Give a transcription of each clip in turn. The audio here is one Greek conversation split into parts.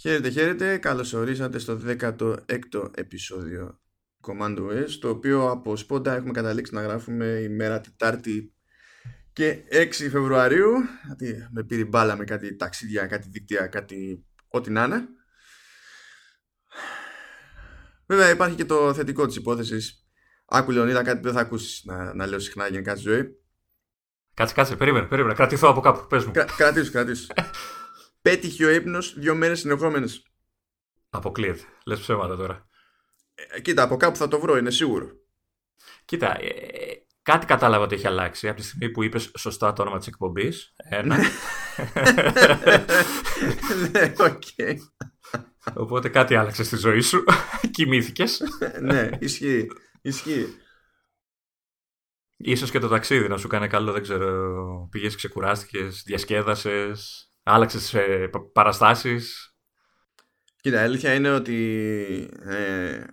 Χαίρετε, χαίρετε. Καλώς ορίσατε στο 16ο επεισόδιο Command OS, το οποίο από σπόντα έχουμε καταλήξει να γράφουμε ημέρα Τετάρτη και 6 Φεβρουαρίου. Γιατί με πήρε μπάλα με κάτι ταξίδια, κάτι δίκτυα, κάτι ό,τι να είναι. Βέβαια υπάρχει και το θετικό της υπόθεσης. Άκου Λεωνίδα κάτι που δεν θα ακούσεις να, να λέω συχνά γενικά στη ζωή. Κάτσε, κάτσε, περίμενε, περίμενε. Κρατηθώ από κάπου. Πες μου. Κρα, κρατήσου, κρατήσου. Πέτυχε ο ύπνος δύο μέρες συνεχόμενες. Αποκλείεται. Λες ψέματα τώρα. Ε, κοίτα, από κάπου θα το βρω, είναι σίγουρο. Κοίτα, ε, κάτι κατάλαβα ότι έχει αλλάξει από τη στιγμή που είπες σωστά το όνομα της εκπομπής. Ένα. ναι, οκ. Οπότε κάτι άλλαξε στη ζωή σου. Κοιμήθηκες. ναι, ισχύει. Ισχύει. Ίσως και το ταξίδι να σου κάνει καλό, δεν ξέρω. Πήγες, ξεκουράστηκες, διασκέδασες, άλλαξες ε, παραστάσεις. Κοίτα, η αλήθεια είναι ότι ε,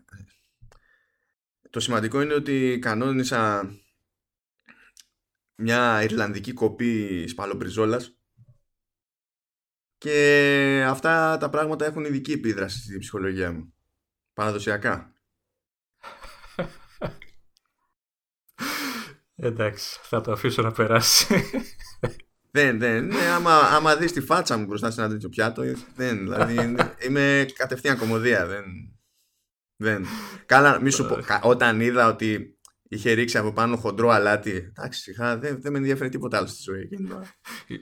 το σημαντικό είναι ότι κανόνισα μια Ιρλανδική κοπή σπαλομπριζόλας και αυτά τα πράγματα έχουν ειδική επίδραση στην ψυχολογία μου. Παραδοσιακά. Εντάξει, θα το αφήσω να περάσει. Δεν, δεν. Ναι, άμα, άμα δεις τη φάτσα μου μπροστά σε ένα τέτοιο πιάτο, δεν. Δηλαδή, είμαι κατευθείαν κομμωδία. Δεν. δεν. Καλά, μη σου πω. Όταν είδα ότι είχε ρίξει από πάνω χοντρό αλάτι. Εντάξει, είχα, δεν, δεν με ενδιαφέρει τίποτα άλλο στη ζωή.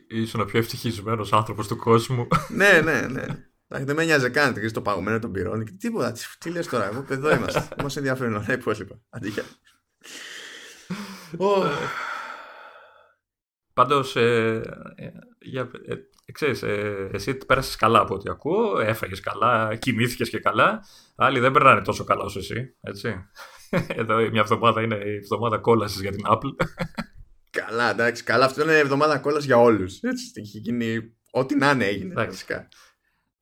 Ήσουν ο πιο ευτυχισμένος άνθρωπος του κόσμου. ναι, ναι, ναι. Δεν με νοιάζει καν το παγωμένο των πυρών και τίποτα. Τι λες τώρα, εγώ εδώ είμαστε. Μας ενδιαφέρουν όλα υπόλοιπα. Αντίγεια. Πάντως, ε, ε, ε, ξέρεις, ε, εσύ πέρασες καλά από ό,τι ακούω, έφαγες καλά, κοιμήθηκες και καλά. Άλλοι δεν περνάνε τόσο καλά όσο εσύ, έτσι. Εδώ μια εβδομάδα είναι η εβδομάδα κόλασης για την Apple. Καλά, εντάξει. Καλά, αυτό είναι η εβδομάδα κόλασης για όλους. Έτσι, έχει γίνει. Ό,τι να είναι έγινε. Εντάξει.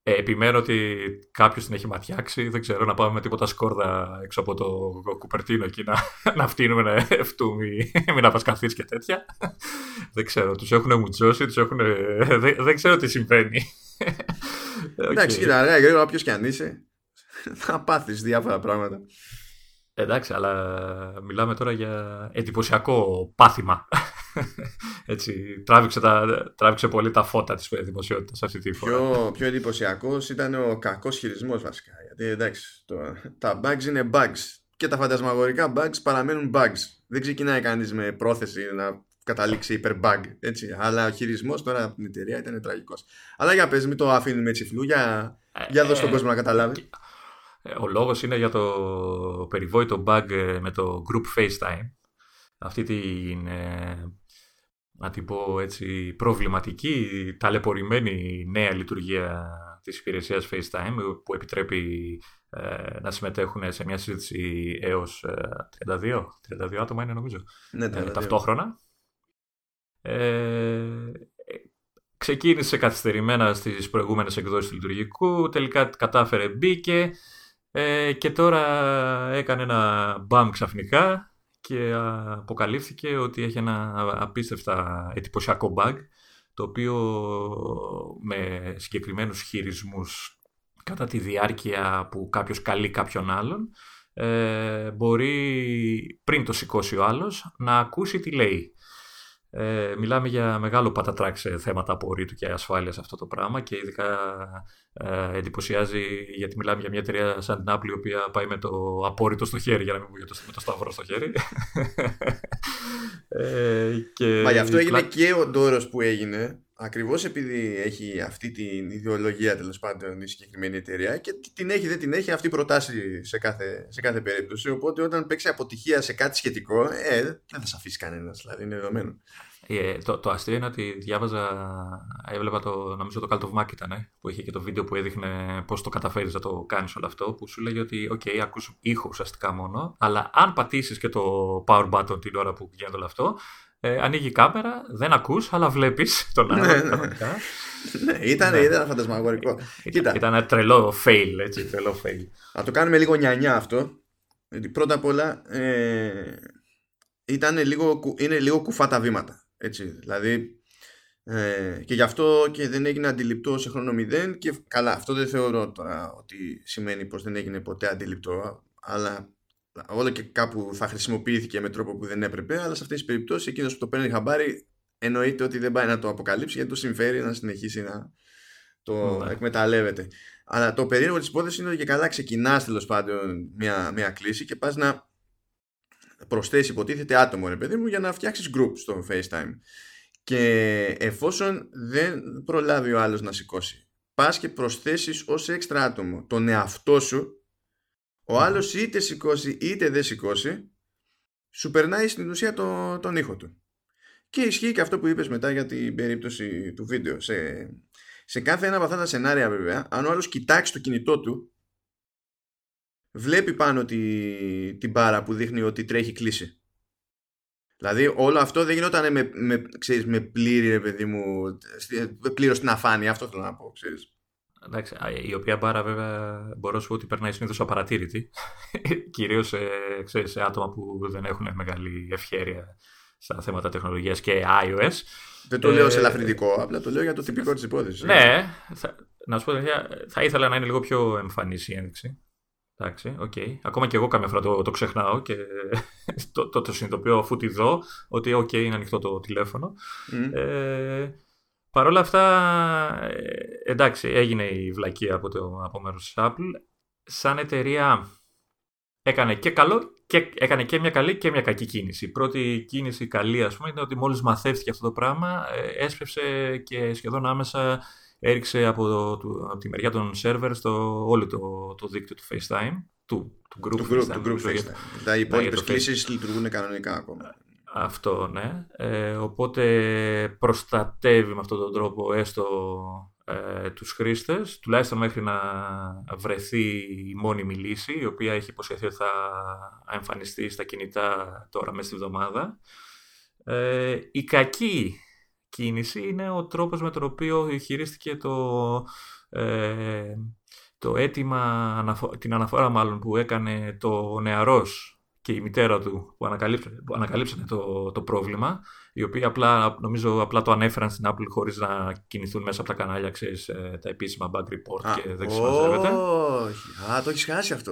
Ε, επιμένω ότι κάποιος την έχει ματιάξει. Δεν ξέρω να πάμε με τίποτα σκόρδα έξω από το κουπερτίνο εκεί να, να φτύνουμε να εφτούμε μην απασκαθεί και τέτοια. δεν ξέρω. Τους έχουν μουτζώσει, τους έχουν. Δεν, δεν ξέρω τι συμβαίνει. Εντάξει, κοίτα, αργά γρήγορα, όποιος κι αν είσαι, θα πάθεις διάφορα πράγματα. Εντάξει, αλλά μιλάμε τώρα για εντυπωσιακό πάθημα. Έτσι, τράβηξε, τα, τράβηξε πολύ τα φώτα της δημοσιότητας αυτή τη φορά. Πιο, πιο εντυπωσιακός ήταν ο κακός χειρισμός βασικά. Γιατί εντάξει, το, τα bugs είναι bugs και τα φαντασμαγορικά bugs παραμένουν bugs. Δεν ξεκινάει κανείς με πρόθεση να καταλήξει υπερ bug. Έτσι. Αλλά ο χειρισμός τώρα από την εταιρεία ήταν τραγικός. Αλλά για πες, μην το αφήνουμε έτσι φλού, για, ε, για δώσει τον ε, κόσμο να καταλάβει. Ε, ο λόγος είναι για το περιβόητο bug ε, με το group FaceTime. Αυτή την, ε, να την πω έτσι, προβληματική, ταλαιπωρημένη νέα λειτουργία της υπηρεσίας FaceTime που επιτρέπει να συμμετέχουν σε μια συζήτηση έως 32, 32 άτομα είναι νομίζω, ναι, ταυτόχρονα. Ε, ξεκίνησε καθυστερημένα στις προηγούμενες εκδόσεις του λειτουργικού, τελικά κατάφερε, μπήκε, ε, και τώρα έκανε ένα μπαμ ξαφνικά και αποκαλύφθηκε ότι έχει ένα απίστευτα εντυπωσιακό bug το οποίο με συγκεκριμένους χειρισμούς κατά τη διάρκεια που κάποιος καλεί κάποιον άλλον ε, μπορεί πριν το σηκώσει ο άλλος να ακούσει τι λέει. Ε, μιλάμε για μεγάλο πατατράκ σε θέματα απορρίτου και ασφάλειας αυτό το πράγμα και ειδικά ε, εντυπωσιάζει γιατί μιλάμε για μια εταιρεία σαν την Apple η οποία πάει με το απόρριτο στο χέρι για να μην πω το, με το σταυρό στο χέρι. ε, και Μα γι' αυτό έγινε και ο ντόρος που έγινε Ακριβώς επειδή έχει αυτή την ιδεολογία τέλος πάντων η συγκεκριμένη εταιρεία και την έχει δεν την έχει αυτή προτάσει σε κάθε, σε κάθε περίπτωση. Οπότε όταν παίξει αποτυχία σε κάτι σχετικό, ε, δεν θα σε αφήσει κανένας. Δηλαδή είναι δεδομένο. Ε, το, το αστείο είναι ότι διάβαζα, έβλεπα το, νομίζω το Cult of Mac ήταν, που είχε και το βίντεο που έδειχνε πώς το καταφέρεις να το κάνεις όλο αυτό, που σου λέγει ότι, OK, ακούς ήχο ουσιαστικά μόνο, αλλά αν πατήσεις και το power button την ώρα που γίνεται όλο αυτό, ε, ανοίγει η κάμερα, δεν ακούς, αλλά βλέπεις τον άλλο. ναι, ναι. ναι, ήταν, ναι. ήταν φαντασμαγορικό. Ήταν, ήταν ένα τρελό fail, έτσι, τρελό fail. Να το κάνουμε λίγο νιανιά αυτό. Πρώτα απ' όλα, ε, ήταν λίγο, είναι λίγο κουφά τα βήματα. Έτσι, δηλαδή, Ε, και γι' αυτό και δεν έγινε αντιληπτό σε χρόνο μηδέν και καλά αυτό δεν θεωρώ τώρα ότι σημαίνει πως δεν έγινε ποτέ αντιληπτό αλλά όλο και κάπου θα χρησιμοποιήθηκε με τρόπο που δεν έπρεπε αλλά σε αυτές τις περιπτώσεις εκείνος που το παίρνει χαμπάρι εννοείται ότι δεν πάει να το αποκαλύψει γιατί το συμφέρει να συνεχίσει να το ναι. εκμεταλλεύεται. Αλλά το περίεργο της υπόθεσης είναι ότι και καλά ξεκινάς τέλος πάντων μια, μια κλίση και πας να προσθέσεις υποτίθεται άτομο ρε παιδί μου για να φτιάξεις group στο FaceTime. Και εφόσον δεν προλάβει ο άλλος να σηκώσει, πας και προσθέσεις ως έξτρα άτομο τον εαυτό σου, ο άλλος είτε σηκώσει είτε δεν σηκώσει, σου περνάει στην ουσία το, τον ήχο του. Και ισχύει και αυτό που είπες μετά για την περίπτωση του βίντεο. Σε, σε κάθε ένα από αυτά τα σενάρια βέβαια, αν ο άλλος κοιτάξει το κινητό του, βλέπει πάνω τη, την μπάρα που δείχνει ότι τρέχει κλίση. Δηλαδή όλο αυτό δεν γινόταν με, με, ξέρεις, με πλήρη ρε παιδί μου, πλήρως στην αφάνεια, αυτό θέλω να πω, ξέρεις. Εντάξει, η οποία μπάρα βέβαια μπορώ να σου πω ότι περνάει συνήθως απαρατήρητη. Κυρίως σε, σε άτομα που δεν έχουν μεγάλη ευχέρεια στα θέματα τεχνολογίας και iOS. Δεν το λέω σε ε, ελαφρυντικό, απλά το λέω για το τυπικό της υπόθεσης. Ναι, θα, να σου πω θα ήθελα να είναι λίγο πιο εμφανής η ένδειξη. Εντάξει, okay. Ακόμα και εγώ καμιά φορά το, το ξεχνάω και το, το, το συνειδητοποιώ αφού τη δω ότι οκ, είναι ανοιχτό το τηλέφωνο. Mm. Ε, Παρ' όλα αυτά, ε, εντάξει, έγινε η βλακεία από, το, από μέρος της Apple. Σαν εταιρεία έκανε και καλό και έκανε και μια καλή και μια κακή κίνηση. Η πρώτη κίνηση καλή, ας πούμε, είναι ότι μόλις μαθεύτηκε αυτό το πράγμα, ε, έσπευσε και σχεδόν άμεσα έριξε από, το, από τη μεριά των σερβερ στο όλο το, το δίκτυο του FaceTime. Του, του group, του group, FaceTime. Του group FaceTime. Τα υπόλοιπες κλήσεις λειτουργούν κανονικά ακόμα. Αυτό, ναι. Ε, οπότε προστατεύει με αυτόν τον τρόπο έστω ε, τους χρήστες, τουλάχιστον μέχρι να βρεθεί η μόνιμη λύση, η οποία έχει υποσχεθεί ότι θα εμφανιστεί στα κινητά τώρα μέσα στη βδομάδα. Ε, η κακή κίνηση είναι ο τρόπος με τον οποίο χειρίστηκε το, ε, το αίτημα, την αναφορά μάλλον που έκανε το νεαρός και η μητέρα του που ανακαλύψανε, το, το πρόβλημα, οι οποίοι απλά, νομίζω απλά το ανέφεραν στην Apple χωρίς να κινηθούν μέσα από τα κανάλια, ξέρεις, ε, τα επίσημα bug report Α, και δεν συμμαζεύεται. Όχι, α, το έχεις χάσει αυτό.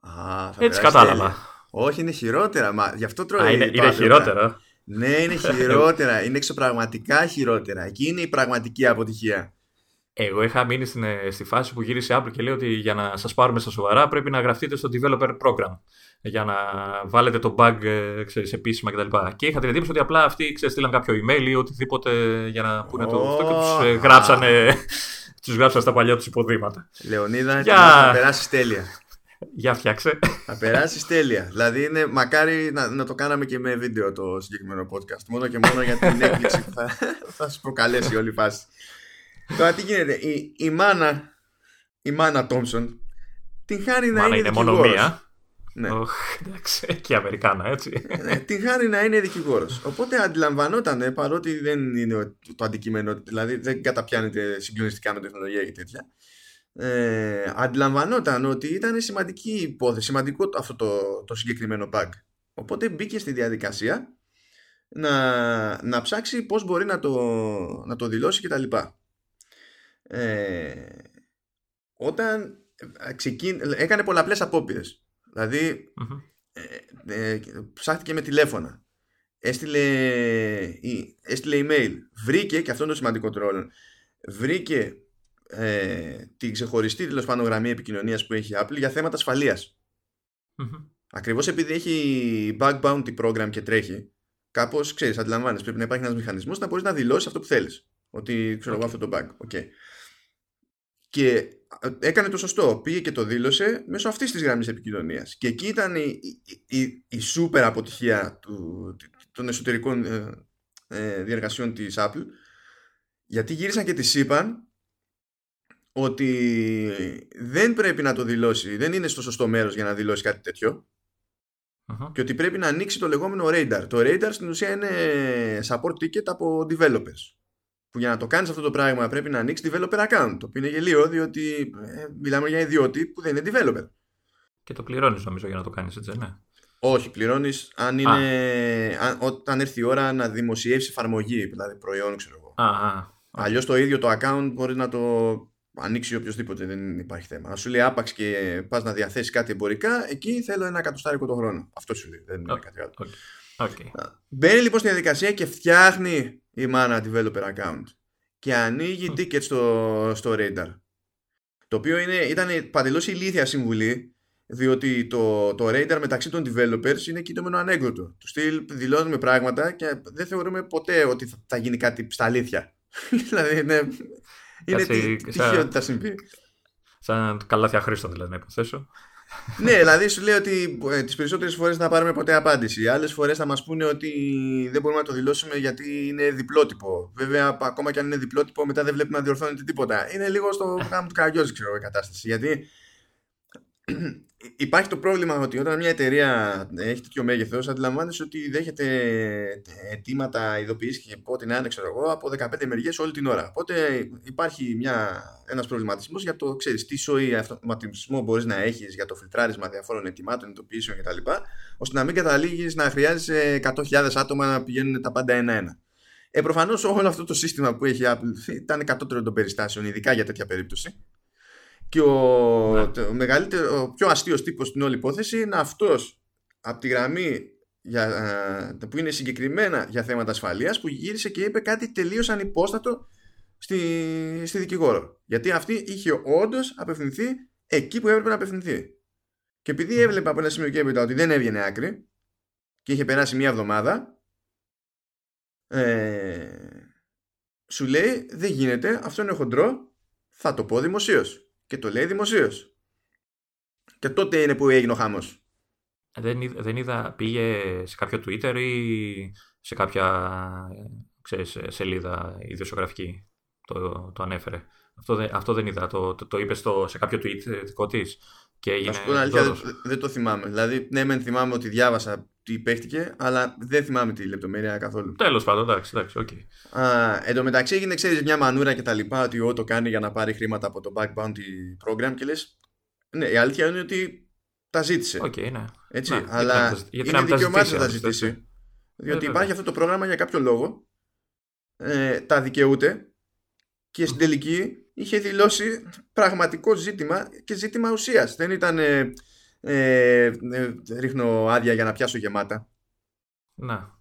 Α, θα Έτσι κατάλαβα. Όχι, είναι χειρότερα, μα γι' αυτό τρώει. είναι, είναι χειρότερα. Ναι, είναι χειρότερα, είναι εξωπραγματικά χειρότερα. Εκεί είναι η πραγματική αποτυχία. Εγώ είχα μείνει στην, ε, στη φάση που γύρισε η Apple και λέει ότι για να σας πάρουμε στα σοβαρά πρέπει να γραφτείτε στο developer program για να βάλετε το bug ε, ξέρεις, επίσημα κτλ. Και, και είχα την εντύπωση ότι απλά αυτοί ξέρεις, στείλαν κάποιο email ή οτιδήποτε για να πούνε το αυτό και τους ε, γράψανε, τους γράψανε στα παλιά τους υποδήματα. Λεωνίδα, για... θα περάσεις τέλεια. Για φτιάξε. Θα περάσεις τέλεια. Δηλαδή, είναι, μακάρι να, να το κάναμε και με βίντεο το συγκεκριμένο podcast. Μόνο και μόνο για την έκπληξη που θα, θα σας προκαλέσει όλη η φάση. Τώρα τι γίνεται; Η, η μάνα, η μάνα Τόμσον, την χάρη να είναι, είναι μόνο μία. Ναι. εντάξει, και Αμερικάνα, έτσι. Ε, ναι, την χάρη να είναι δικηγόρος. Οπότε αντιλαμβανόταν, παρότι δεν είναι το αντικείμενο, δηλαδή δεν καταπιάνεται συγκλονιστικά με τεχνολογία και τέτοια. Ε, αντιλαμβανόταν ότι ήταν σημαντική υπόθεση, σημαντικό αυτό το, το συγκεκριμένο bug. Οπότε μπήκε στη διαδικασία να, να ψάξει πώς μπορεί να το, να το δηλώσει κτλ. Ε, όταν ξεκίν, έκανε πολλαπλές απόπειρες Δηλαδή, ε, ε, ψάχτηκε με τηλέφωνα. Έστειλε, έστειλε email. Βρήκε, και αυτό είναι το σημαντικό τρόλο, βρήκε ε, την ξεχωριστή τέλος πάνω γραμμή επικοινωνίας που έχει η Apple για θέματα ασφαλείας. Mm-hmm. Ακριβώς επειδή έχει bug bounty program και τρέχει, κάπως ξέρεις, αντιλαμβάνεσαι, πρέπει να υπάρχει ένας μηχανισμός να μπορείς να δηλώσεις αυτό που θέλεις. Ότι ξέρω εγώ αυτό το bug. Okay. Και έκανε το σωστό. Πήγε και το δήλωσε μέσω αυτής της γραμμής επικοινωνίας. Και εκεί ήταν η, η, η, σούπερ αποτυχία του, των εσωτερικών ε, ε, διεργασιών της Apple γιατί γύρισαν και τη είπαν ότι δεν πρέπει να το δηλώσει, δεν είναι στο σωστό μέρος για να δηλώσει κάτι και ότι πρέπει να ανοίξει το λεγόμενο radar. Το radar στην ουσία είναι support ticket από developers που για να το κάνεις αυτό το πράγμα πρέπει να ανοίξεις developer account το οποίο είναι γελίο διότι ε, μιλάμε για ιδιώτη που δεν είναι developer και το πληρώνεις νομίζω για να το κάνεις έτσι ναι Όχι, πληρώνεις αν είναι. Αν, όταν έρθει η ώρα να δημοσιεύσει εφαρμογή, δηλαδή προϊόν, ξέρω εγώ. Α, α. Αλλιώς το ίδιο το account μπορεί να το ανοίξει οποιοδήποτε, δεν υπάρχει θέμα. Αν σου λέει άπαξ και πας να διαθέσεις κάτι εμπορικά, εκεί θέλω ένα εκατοστάρικο το χρόνο. Αυτό σου λέει, δεν είναι κάτι άλλο. Okay. Okay. Μπαίνει λοιπόν στη διαδικασία και φτιάχνει η mana developer account και ανοίγει ticket στο, στο radar. Το οποίο είναι, ήταν παντελώς ηλίθια συμβουλή, διότι το, το radar μεταξύ των developers είναι κοίταμενο ανέκδοτο. Του στυλ δηλώνουμε πράγματα και δεν θεωρούμε ποτέ ότι θα, θα γίνει κάτι στα αλήθεια. δηλαδή είναι, είναι τυχαίο ότι θα συμβεί. Σαν καλάθια χρήστο δηλαδή να υποθέσω. Ναι, δηλαδή σου λέει ότι ε, τις περισσότερες φορές θα πάρουμε ποτέ απάντηση. Άλλες φορές θα μας πούνε ότι δεν μπορούμε να το δηλώσουμε γιατί είναι διπλότυπο. Βέβαια, ακόμα και αν είναι διπλότυπο, μετά δεν βλέπουμε να διορθώνεται τίποτα. Είναι λίγο στο γάμο του Καραγκιόζη, ξέρω η κατάσταση. Γιατί υπάρχει το πρόβλημα ότι όταν μια εταιρεία έχει τέτοιο μέγεθος, αντιλαμβάνεσαι ότι δέχεται αιτήματα, ειδοποιήσει και ό,τι να είναι, ξέρω εγώ, από 15 μεριές όλη την ώρα. Οπότε υπάρχει ένας προβληματισμός για το ξέρεις τι σοή αυτοματισμό μπορείς να έχεις για το φιλτράρισμα διαφόρων αιτημάτων, ειδοποιήσεων κτλ. ώστε να μην καταλήγεις να χρειάζεσαι 100.000 άτομα να πηγαίνουν τα πάντα ένα-ένα. Ε, Προφανώς όλο αυτό το σύστημα που έχει η Apple ήταν κατώτερο των περιστάσεων, ειδικά για τέτοια περίπτωση. Και ο, ναι. ο, μεγαλύτερο, ο πιο αστείος τύπος στην όλη υπόθεση είναι αυτός από τη γραμμή για, που είναι συγκεκριμένα για θέματα ασφαλείας που γύρισε και είπε κάτι τελείως ανυπόστατο στη, στη δικηγόρο. Γιατί αυτή είχε όντως απευθυνθεί εκεί που έπρεπε να απευθυνθεί. Και επειδή έβλεπε από ένα σημείο και έπειτα ότι δεν έβγαινε άκρη και είχε περάσει μία εβδομάδα, ε, σου λέει δεν γίνεται, αυτό είναι χοντρό, θα το πω δημοσίως και το λέει δημοσίως. Και τότε είναι που έγινε ο χάμο. Δεν, δεν είδα, πήγε σε κάποιο Twitter ή σε κάποια ξέρεις, σελίδα ιδιοσιογραφική το, το ανέφερε. Αυτό δεν, αυτό δεν είδα. Το, το, το είπες στο, σε κάποιο tweet δικό της. Και έγινε. σου πω αλήθεια, δεν, δεν, το θυμάμαι. Δηλαδή, ναι, μεν θυμάμαι ότι διάβασα τι παίχτηκε, αλλά δεν θυμάμαι τη λεπτομέρεια καθόλου. Τέλος πάντων, εντάξει, εντάξει, okay. Α, εν τω μεταξύ έγινε, ξέρεις, μια μανούρα και τα λοιπά, ότι ο το κάνει για να πάρει χρήματα από το back bounty program και λες. Ναι, η αλήθεια είναι ότι τα ζήτησε. Okay, ναι. Έτσι, ναι, αλλά γιατί είναι δικαιωμάτι να τα ζητήσει. Διότι υπάρχει αυτό το πρόγραμμα για κάποιο λόγο. Ε, τα δικαιούται και στην τελική είχε δηλώσει πραγματικό ζήτημα και ζήτημα ουσίας. Δεν ήταν ε, ε, ε, ρίχνω άδεια για να πιάσω γεμάτα. Να.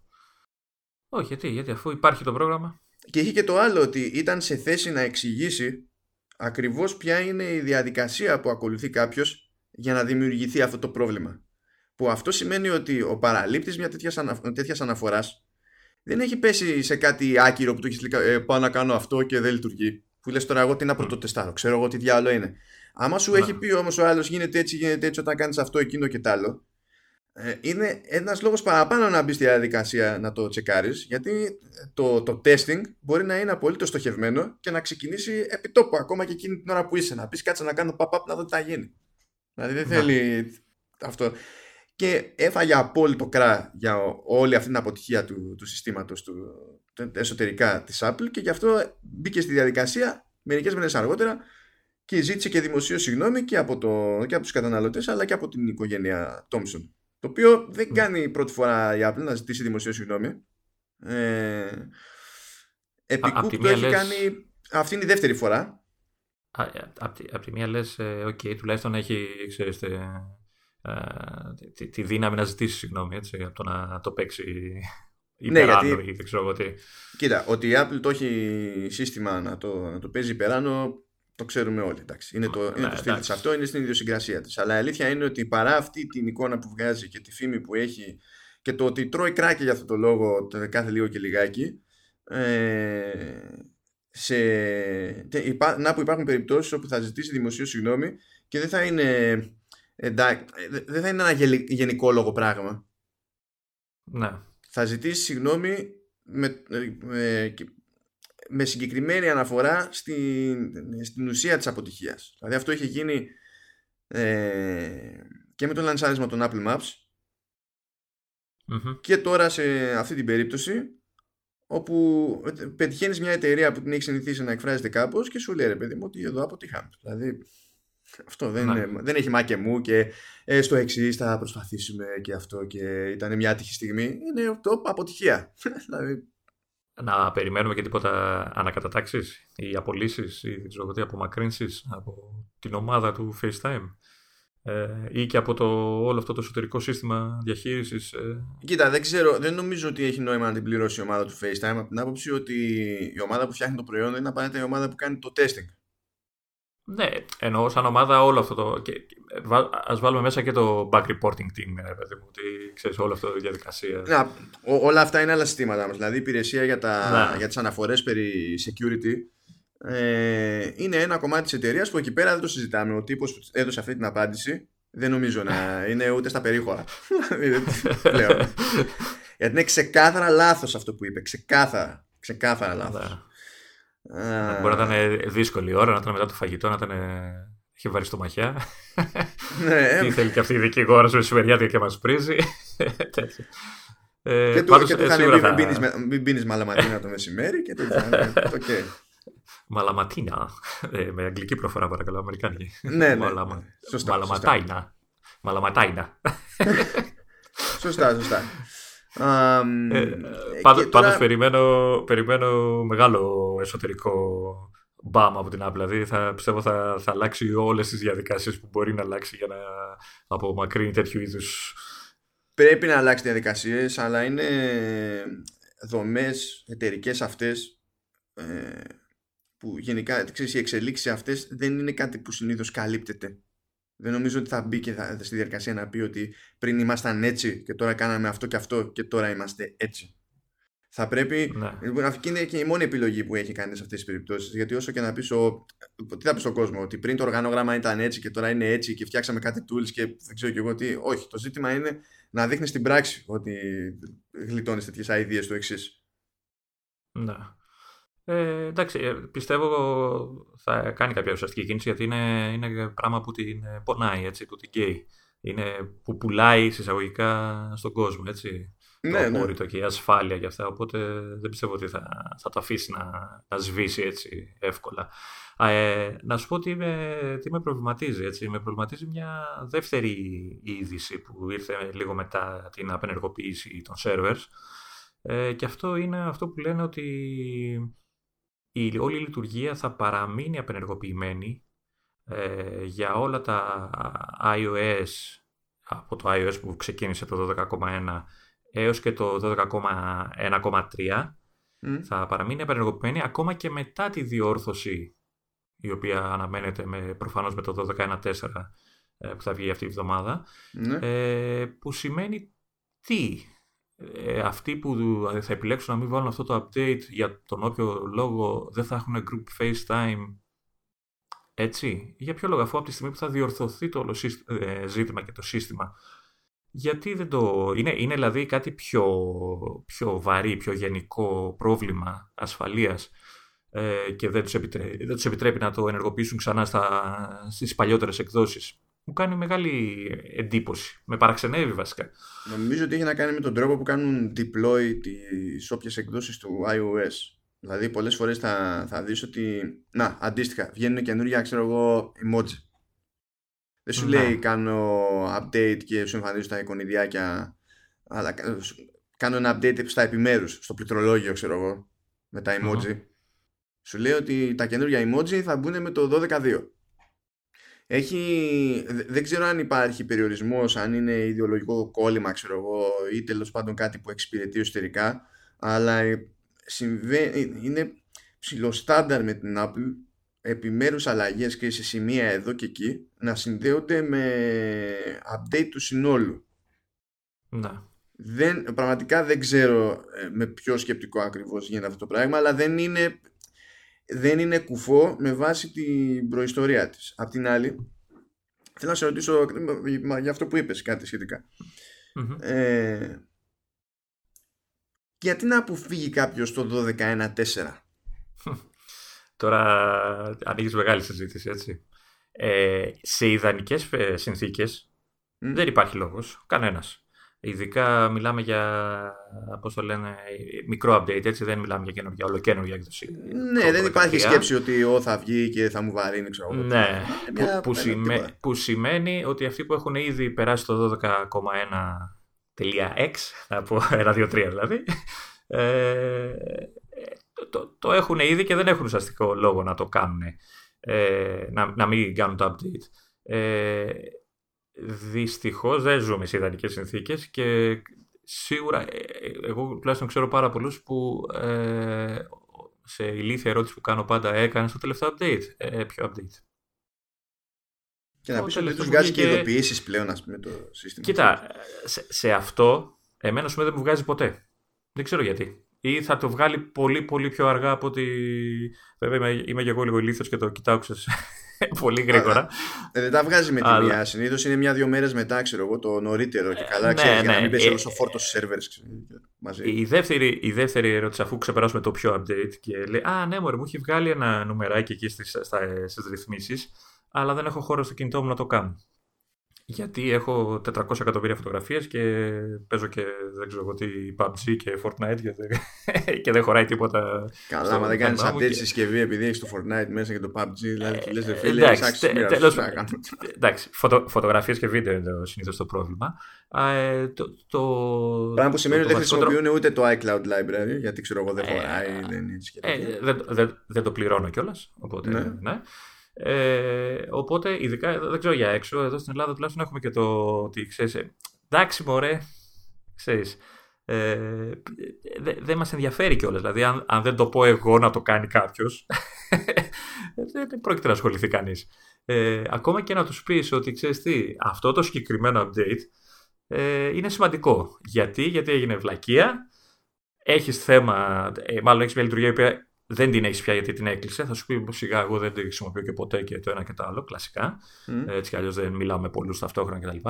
Όχι, γιατί, γιατί αφού υπάρχει το πρόγραμμα. Και είχε και το άλλο ότι ήταν σε θέση να εξηγήσει ακριβώς ποια είναι η διαδικασία που ακολουθεί κάποιος για να δημιουργηθεί αυτό το πρόβλημα. Που αυτό σημαίνει ότι ο παραλήπτης μια τέτοιας αναφοράς δεν έχει πέσει σε κάτι άκυρο που του έχεις ε, πάω να κάνω αυτό και δεν λειτουργεί. Που λες τώρα εγώ τι να πρωτοτεστάρω, ξέρω εγώ τι διάλογο είναι. Άμα σου έχει πει όμως ο άλλος γίνεται έτσι, γίνεται έτσι όταν κάνεις αυτό, εκείνο και τ' άλλο, ε, είναι ένας λόγος παραπάνω να μπεις στη διαδικασία να το τσεκάρεις, γιατί το, το testing μπορεί να είναι απολύτως στοχευμένο και να ξεκινήσει επί τόπου, ακόμα και εκείνη την ώρα που είσαι. Να πεις κάτσε να κάνω pop-up να δω τι θα γίνει. Δηλαδή δεν θέλει αυτό. Και έφαγε απόλυτο κρά για όλη αυτή την αποτυχία του, του συστήματος του, εσωτερικά της Apple και γι' αυτό μπήκε στη διαδικασία μερικές μέρες αργότερα και ζήτησε και δημοσίο συγγνώμη και από, το, και από τους καταναλωτές αλλά και από την οικογένεια Thompson. Το οποίο δεν mm. κάνει πρώτη φορά η Apple να ζητήσει δημοσίο συγγνώμη. Ε, επί το έχει κάνει αυτή είναι η δεύτερη φορά. Από τη, τη μία λες, ε, okay, τουλάχιστον έχει ξέρεις, ε, τη, τη, δύναμη να ζητήσει συγγνώμη έτσι, από το να το παίξει ναι, υπεράνω ναι, γιατί... ή δεν ξέρω εγώ τι. Κοίτα, ότι η Apple το έχει σύστημα να το, να το παίζει υπεράνω το ξέρουμε όλοι. Εντάξει. Είναι το, είναι το στυλ της αυτό, είναι στην ιδιοσυγκρασία της. Αλλά η αλήθεια είναι ότι παρά αυτή την εικόνα που βγάζει και τη φήμη που έχει και το ότι τρώει κράκι για αυτό το λόγο κάθε λίγο και λιγάκι. Ε, σε, να που υπάρχουν περιπτώσεις όπου θα ζητήσει δημοσίου συγγνώμη και δεν θα είναι εντάξει, δεν θα είναι ένα γενικόλογο πράγμα. Ναι. Θα ζητήσει συγγνώμη με, με, με συγκεκριμένη αναφορά στην, στην ουσία της αποτυχίας. Δηλαδή αυτό είχε γίνει ε, και με το λανσάρισμα των Apple Maps και τώρα σε αυτή την περίπτωση όπου πετυχαίνεις μια εταιρεία που την έχει συνηθίσει να εκφράζεται κάπως και σου λέει ρε παιδί μου ότι εδώ αποτυχάμε. Δηλαδή Αυτό δεν, ναι. δεν έχει μάκε μου και ε, στο εξής θα προσπαθήσουμε και αυτό και ήταν μια άτυχη στιγμή. Είναι το αποτυχία. δηλαδή... Να περιμένουμε και τίποτα ανακατατάξεις ή απολύσεις ή τι απομακρύνσεις από την ομάδα του FaceTime ε, ή και από το, όλο αυτό το εσωτερικό σύστημα διαχείρισης. Ε. Κοίτα, δεν ξέρω, δεν νομίζω ότι έχει νόημα να την πληρώσει η ομάδα του FaceTime από την άποψη ότι η ομάδα που φτιάχνει το προϊόν είναι απαραίτητα η ομάδα που κάνει το testing. Ναι, εννοώ σαν ομάδα όλο αυτό το. Και, ας βάλουμε μέσα και το back reporting team, παιδί μου, ότι ξέρεις όλο αυτό το διαδικασία. Να, όλα αυτά είναι άλλα συστήματα μας. Δηλαδή η υπηρεσία για, τα, για τις αναφορές περί security ε, είναι ένα κομμάτι της εταιρείας που εκεί πέρα δεν το συζητάμε. Ο τύπος που έδωσε αυτή την απάντηση δεν νομίζω να είναι ούτε στα περίχωρα. Γιατί είναι ξεκάθαρα λάθος αυτό που είπε. Ξεκάθαρα. Ξεκάθαρα λάθος. Uh... Μπορεί να ήταν δύσκολη η ώρα, να ήταν μετά το φαγητό, να ήταν. Είχε βαρύ στο μαχιά. Ναι. Τι θέλει και αυτή η δικηγόρα σου μεσημεριάτικα και μας πρίζει. ε, και του, και του είχαν πει μην πίνεις μαλαματίνα το μεσημέρι και το είχαν okay. Μαλαματίνα. Ε, με αγγλική προφορά παρακαλώ, Αμερικάνικη. Ναι, ναι. Μαλαμα... Σωστά, Μαλαματάινα. Μαλαματάινα. σωστά, σωστά. Ε, πάντως, τώρα... περιμένω, περιμένω μεγάλο εσωτερικό μπαμ από την Apple. Δηλαδή θα, πιστεύω θα, θα αλλάξει όλες τις διαδικασίες που μπορεί να αλλάξει για να απομακρύνει τέτοιου είδους Πρέπει να αλλάξει διαδικασίες αλλά είναι δομές εταιρικές αυτές ε, που γενικά ξέρεις, οι εξελίξεις αυτές δεν είναι κάτι που συνήθως καλύπτεται δεν νομίζω ότι θα μπει και θα, στη διαδικασία να πει ότι πριν ήμασταν έτσι και τώρα κάναμε αυτό και αυτό και τώρα είμαστε έτσι. Θα πρέπει. Ναι. Λοιπόν, αυτή είναι και η μόνη επιλογή που έχει κάνει σε αυτές τις περιπτώσεις. Γιατί όσο και να πεις. Ο... Τι θα πεις στον κόσμο, Ότι πριν το οργανόγραμμα ήταν έτσι και τώρα είναι έτσι και φτιάξαμε κάτι tools και δεν ξέρω και εγώ τι. Όχι. Το ζήτημα είναι να δείχνεις στην πράξη ότι γλιτώνεις τέτοιες ideas του εξής. Ναι. Ε, εντάξει, ε, πιστεύω θα κάνει κάποια ουσιαστική κίνηση γιατί είναι, είναι πράγμα που την πονάει, έτσι, που την καίει. Είναι που πουλάει εισαγωγικά στον κόσμο, έτσι. Ναι, το ναι. και η ασφάλεια για αυτά, οπότε δεν πιστεύω ότι θα, θα το αφήσει να, να σβήσει έτσι εύκολα. Ε, να σου πω τι με, τι με προβληματίζει. Έτσι. Με προβληματίζει μια δεύτερη είδηση που ήρθε λίγο μετά την απενεργοποίηση των servers. Ε, και αυτό είναι αυτό που λένε ότι η όλη η λειτουργία θα παραμείνει απενεργοποιημένη ε, για όλα τα iOS από το iOS που ξεκίνησε το 12.1 έως και το 12.1.3 θα παραμείνει απενεργοποιημένη ακόμα και μετά τη διόρθωση η οποία αναμένεται με, προφανώς με το 12.1.4 ε, που θα βγει αυτή η εβδομάδα ναι. ε, που σημαίνει τι; Ε, αυτοί που θα επιλέξουν να μην βάλουν αυτό το update για τον όποιο λόγο δεν θα έχουν group FaceTime έτσι, για ποιο λόγο αφού από τη στιγμή που θα διορθωθεί το όλο ε, ζήτημα και το σύστημα γιατί δεν το... Είναι, είναι δηλαδή κάτι πιο, πιο βαρύ, πιο γενικό πρόβλημα ασφαλείας ε, και δεν τους, επιτρέπει, δεν τους επιτρέπει να το ενεργοποιήσουν ξανά στα, στις παλιότερες εκδόσεις; Μου κάνει μεγάλη εντύπωση. Με παραξενεύει βασικά. Νομίζω ότι έχει να κάνει με τον τρόπο που κάνουν deploy τις όποιες εκδόσεις του iOS. Δηλαδή πολλές φορές θα, θα δεις ότι να αντίστοιχα βγαίνουν καινούργια ξέρω εγώ emoji. Δεν σου λέει κάνω update και σου εμφανίζουν τα εικονιδιάκια αλλά κάνω ένα update στα επιμέρους, στο πληκτρολόγιο ξέρω εγώ με τα emoji. Σου λέει ότι τα καινούργια emoji θα μπουν με το 12.2 έχει, δεν ξέρω αν υπάρχει περιορισμός, αν είναι ιδεολογικό κόλλημα, ξέρω εγώ, ή τέλος πάντων κάτι που εξυπηρετεί εσωτερικά, αλλά συμβαίνει, είναι ψηλοστάνταρ με την Apple επιμέρους αλλαγές και σε σημεία εδώ και εκεί να συνδέονται με update του συνόλου. Να. Δεν, πραγματικά δεν ξέρω ε, με ποιο σκεπτικό ακριβώς γίνεται αυτό το πράγμα, αλλά δεν είναι δεν είναι κουφό με βάση την προϊστορία της. Απ' την άλλη, θέλω να σε ρωτήσω για αυτό που είπες κάτι Ε, γιατί να αποφύγει κάποιος το 12.1.4 Τώρα ανοίγεις μεγάλη συζήτηση έτσι. Ε, σε ιδανικές ε, συνθήκες δεν υπάρχει λόγος, κανένας. Ειδικά μιλάμε για, πώς το λένε, μικρό update, έτσι δεν μιλάμε για καινούργια, ολοκένουργια έκδοση. Ναι, δεν υπάρχει σκέψη ότι ο, θα βγει και θα μου βαρύνει, ξέρω Ναι, που, που, που, σημαίνει ότι αυτοί που έχουν ήδη περάσει το 12,1.x, από 1, 2, 3 δηλαδή, ε, το, το, έχουν ήδη και δεν έχουν ουσιαστικό λόγο να το κάνουν, ε, να, να μην κάνουν το update. Ε, Δυστυχώς δεν ζούμε σε ιδανικές συνθήκες και σίγουρα ε, ε, εγώ τουλάχιστον ξέρω πάρα πολλούς που ε, σε ηλίθια ερώτηση που κάνω πάντα έκανε στο τελευταίο update; Ε, ποιο update; Και να πεις ότι τους βγάζει και ειδοποιήσεις πλέον, ας πούμε, το σύστημα. Κοίτα, σε, σε αυτό εμένα σου δεν μου βγάζει ποτέ. Δεν ξέρω γιατί. Ή θα το βγάλει πολύ πολύ πιο αργά από ότι. Βέβαια είμαι, είμαι και εγώ λίγο ηλίθιος και το κοιτάω πολύ γρήγορα. Ε, δεν τα βγάζει με τη Αλλά... μία. Συνήθως είναι μια-δύο μέρες μετά, ξέρω εγώ, το νωρίτερο και καλά, ξέρεις, ναι, για να μην πέσει όλος ο φόρτος στι σερβέρ μαζί. Η δεύτερη, η δεύτερη ερώτηση, αφού ξεπεράσουμε το πιο update και λέει Α, ναι, μωρέ, μου έχει βγάλει ένα νουμεράκι εκεί στις ρυθμίσεις, αλλά δεν έχω χώρο στο κινητό μου να το κάνω. Γιατί έχω 400 εκατομμύρια φωτογραφίες και παίζω και δεν ξέρω εγώ τι PUBG και Fortnite και δεν, και δεν χωράει τίποτα. Καλά, μα δεν κάνεις update και... συσκευή επειδή έχεις το Fortnite μέσα και το PUBG. Δηλαδή, ε, λες, δε φίλε, εντάξει, τέλος, εντάξει φωτο, φωτογραφίες και βίντεο είναι συνήθως το πρόβλημα. Ε, το, το, Πράγμα που σημαίνει ότι δεν χρησιμοποιούν ούτε το iCloud Library, γιατί ξέρω εγώ δεν ε, χωράει. Ε, δεν, δεν, δεν το πληρώνω κιόλας. Οπότε, ναι. Ναι. Ε, οπότε, ειδικά, δεν ξέρω για έξω, εδώ στην Ελλάδα τουλάχιστον έχουμε και το ότι ξέρεις, ε, εντάξει μωρέ, ξέρεις, ε, δεν δε μας ενδιαφέρει κιόλας. Δηλαδή, αν, αν δεν το πω εγώ να το κάνει κάποιος, δεν πρόκειται να ασχοληθεί κανείς. Ε, ακόμα και να τους πεις ότι, ξέρεις τι, αυτό το συγκεκριμένο update ε, είναι σημαντικό. Γιατί, γιατί έγινε βλακεία, έχεις θέμα, ε, μάλλον έχεις μια λειτουργία ή δεν την έχεις πια γιατί την έκλεισε. Θα σου πει σιγά, εγώ δεν τη χρησιμοποιώ και ποτέ και το ένα και το άλλο, κλασικά. Mm. Έτσι κι αλλιώς δεν μιλάω με πολλούς ταυτόχρονα κτλ.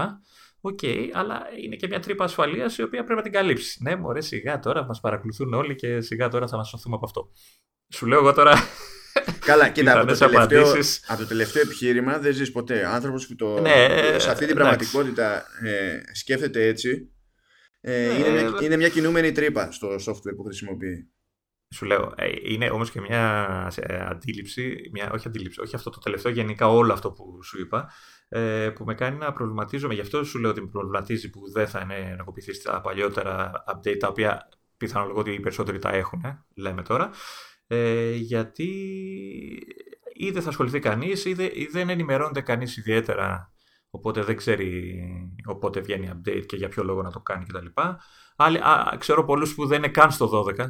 Οκ, okay, αλλά είναι και μια τρύπα ασφαλείας η οποία πρέπει να την καλύψεις. Ναι, μωρέ, σιγά τώρα μας παρακολουθούν όλοι και σιγά τώρα θα μας σωθούμε από αυτό. Σου λέω εγώ τώρα. Καλά, κοίτα, από το, τελευταίο, από το τελευταίο επιχείρημα δεν ζεις ποτέ. Άνθρωπος που το, ναι, σε αυτή την πραγματικότητα ε, σκέφτεται έτσι. Ε, ναι, είναι, μια, ε, είναι μια κινούμενη τρύπα στο software που χρησιμοποιεί. Σου λέω, ε, είναι όμως και μια ε, αντίληψη, μια, όχι αντίληψη, όχι αυτό το τελευταίο, γενικά όλο αυτό που σου είπα, ε, που με κάνει να προβληματίζομαι. Γι' αυτό σου λέω ότι με προβληματίζει που δεν θα είναι ενεργοποιηθεί στα παλιότερα update, τα οποία πιθανολογώ ότι οι περισσότεροι τα έχουν, λέμε τώρα, γιατί ή δεν θα ασχοληθεί κανείς ή, δεν ενημερώνεται κανείς ιδιαίτερα οπότε δεν ξέρει οπότε βγαίνει update και για ποιο λόγο να το κάνει κτλ. Άλλοι, ξέρω πολλούς που δεν είναι καν στο 12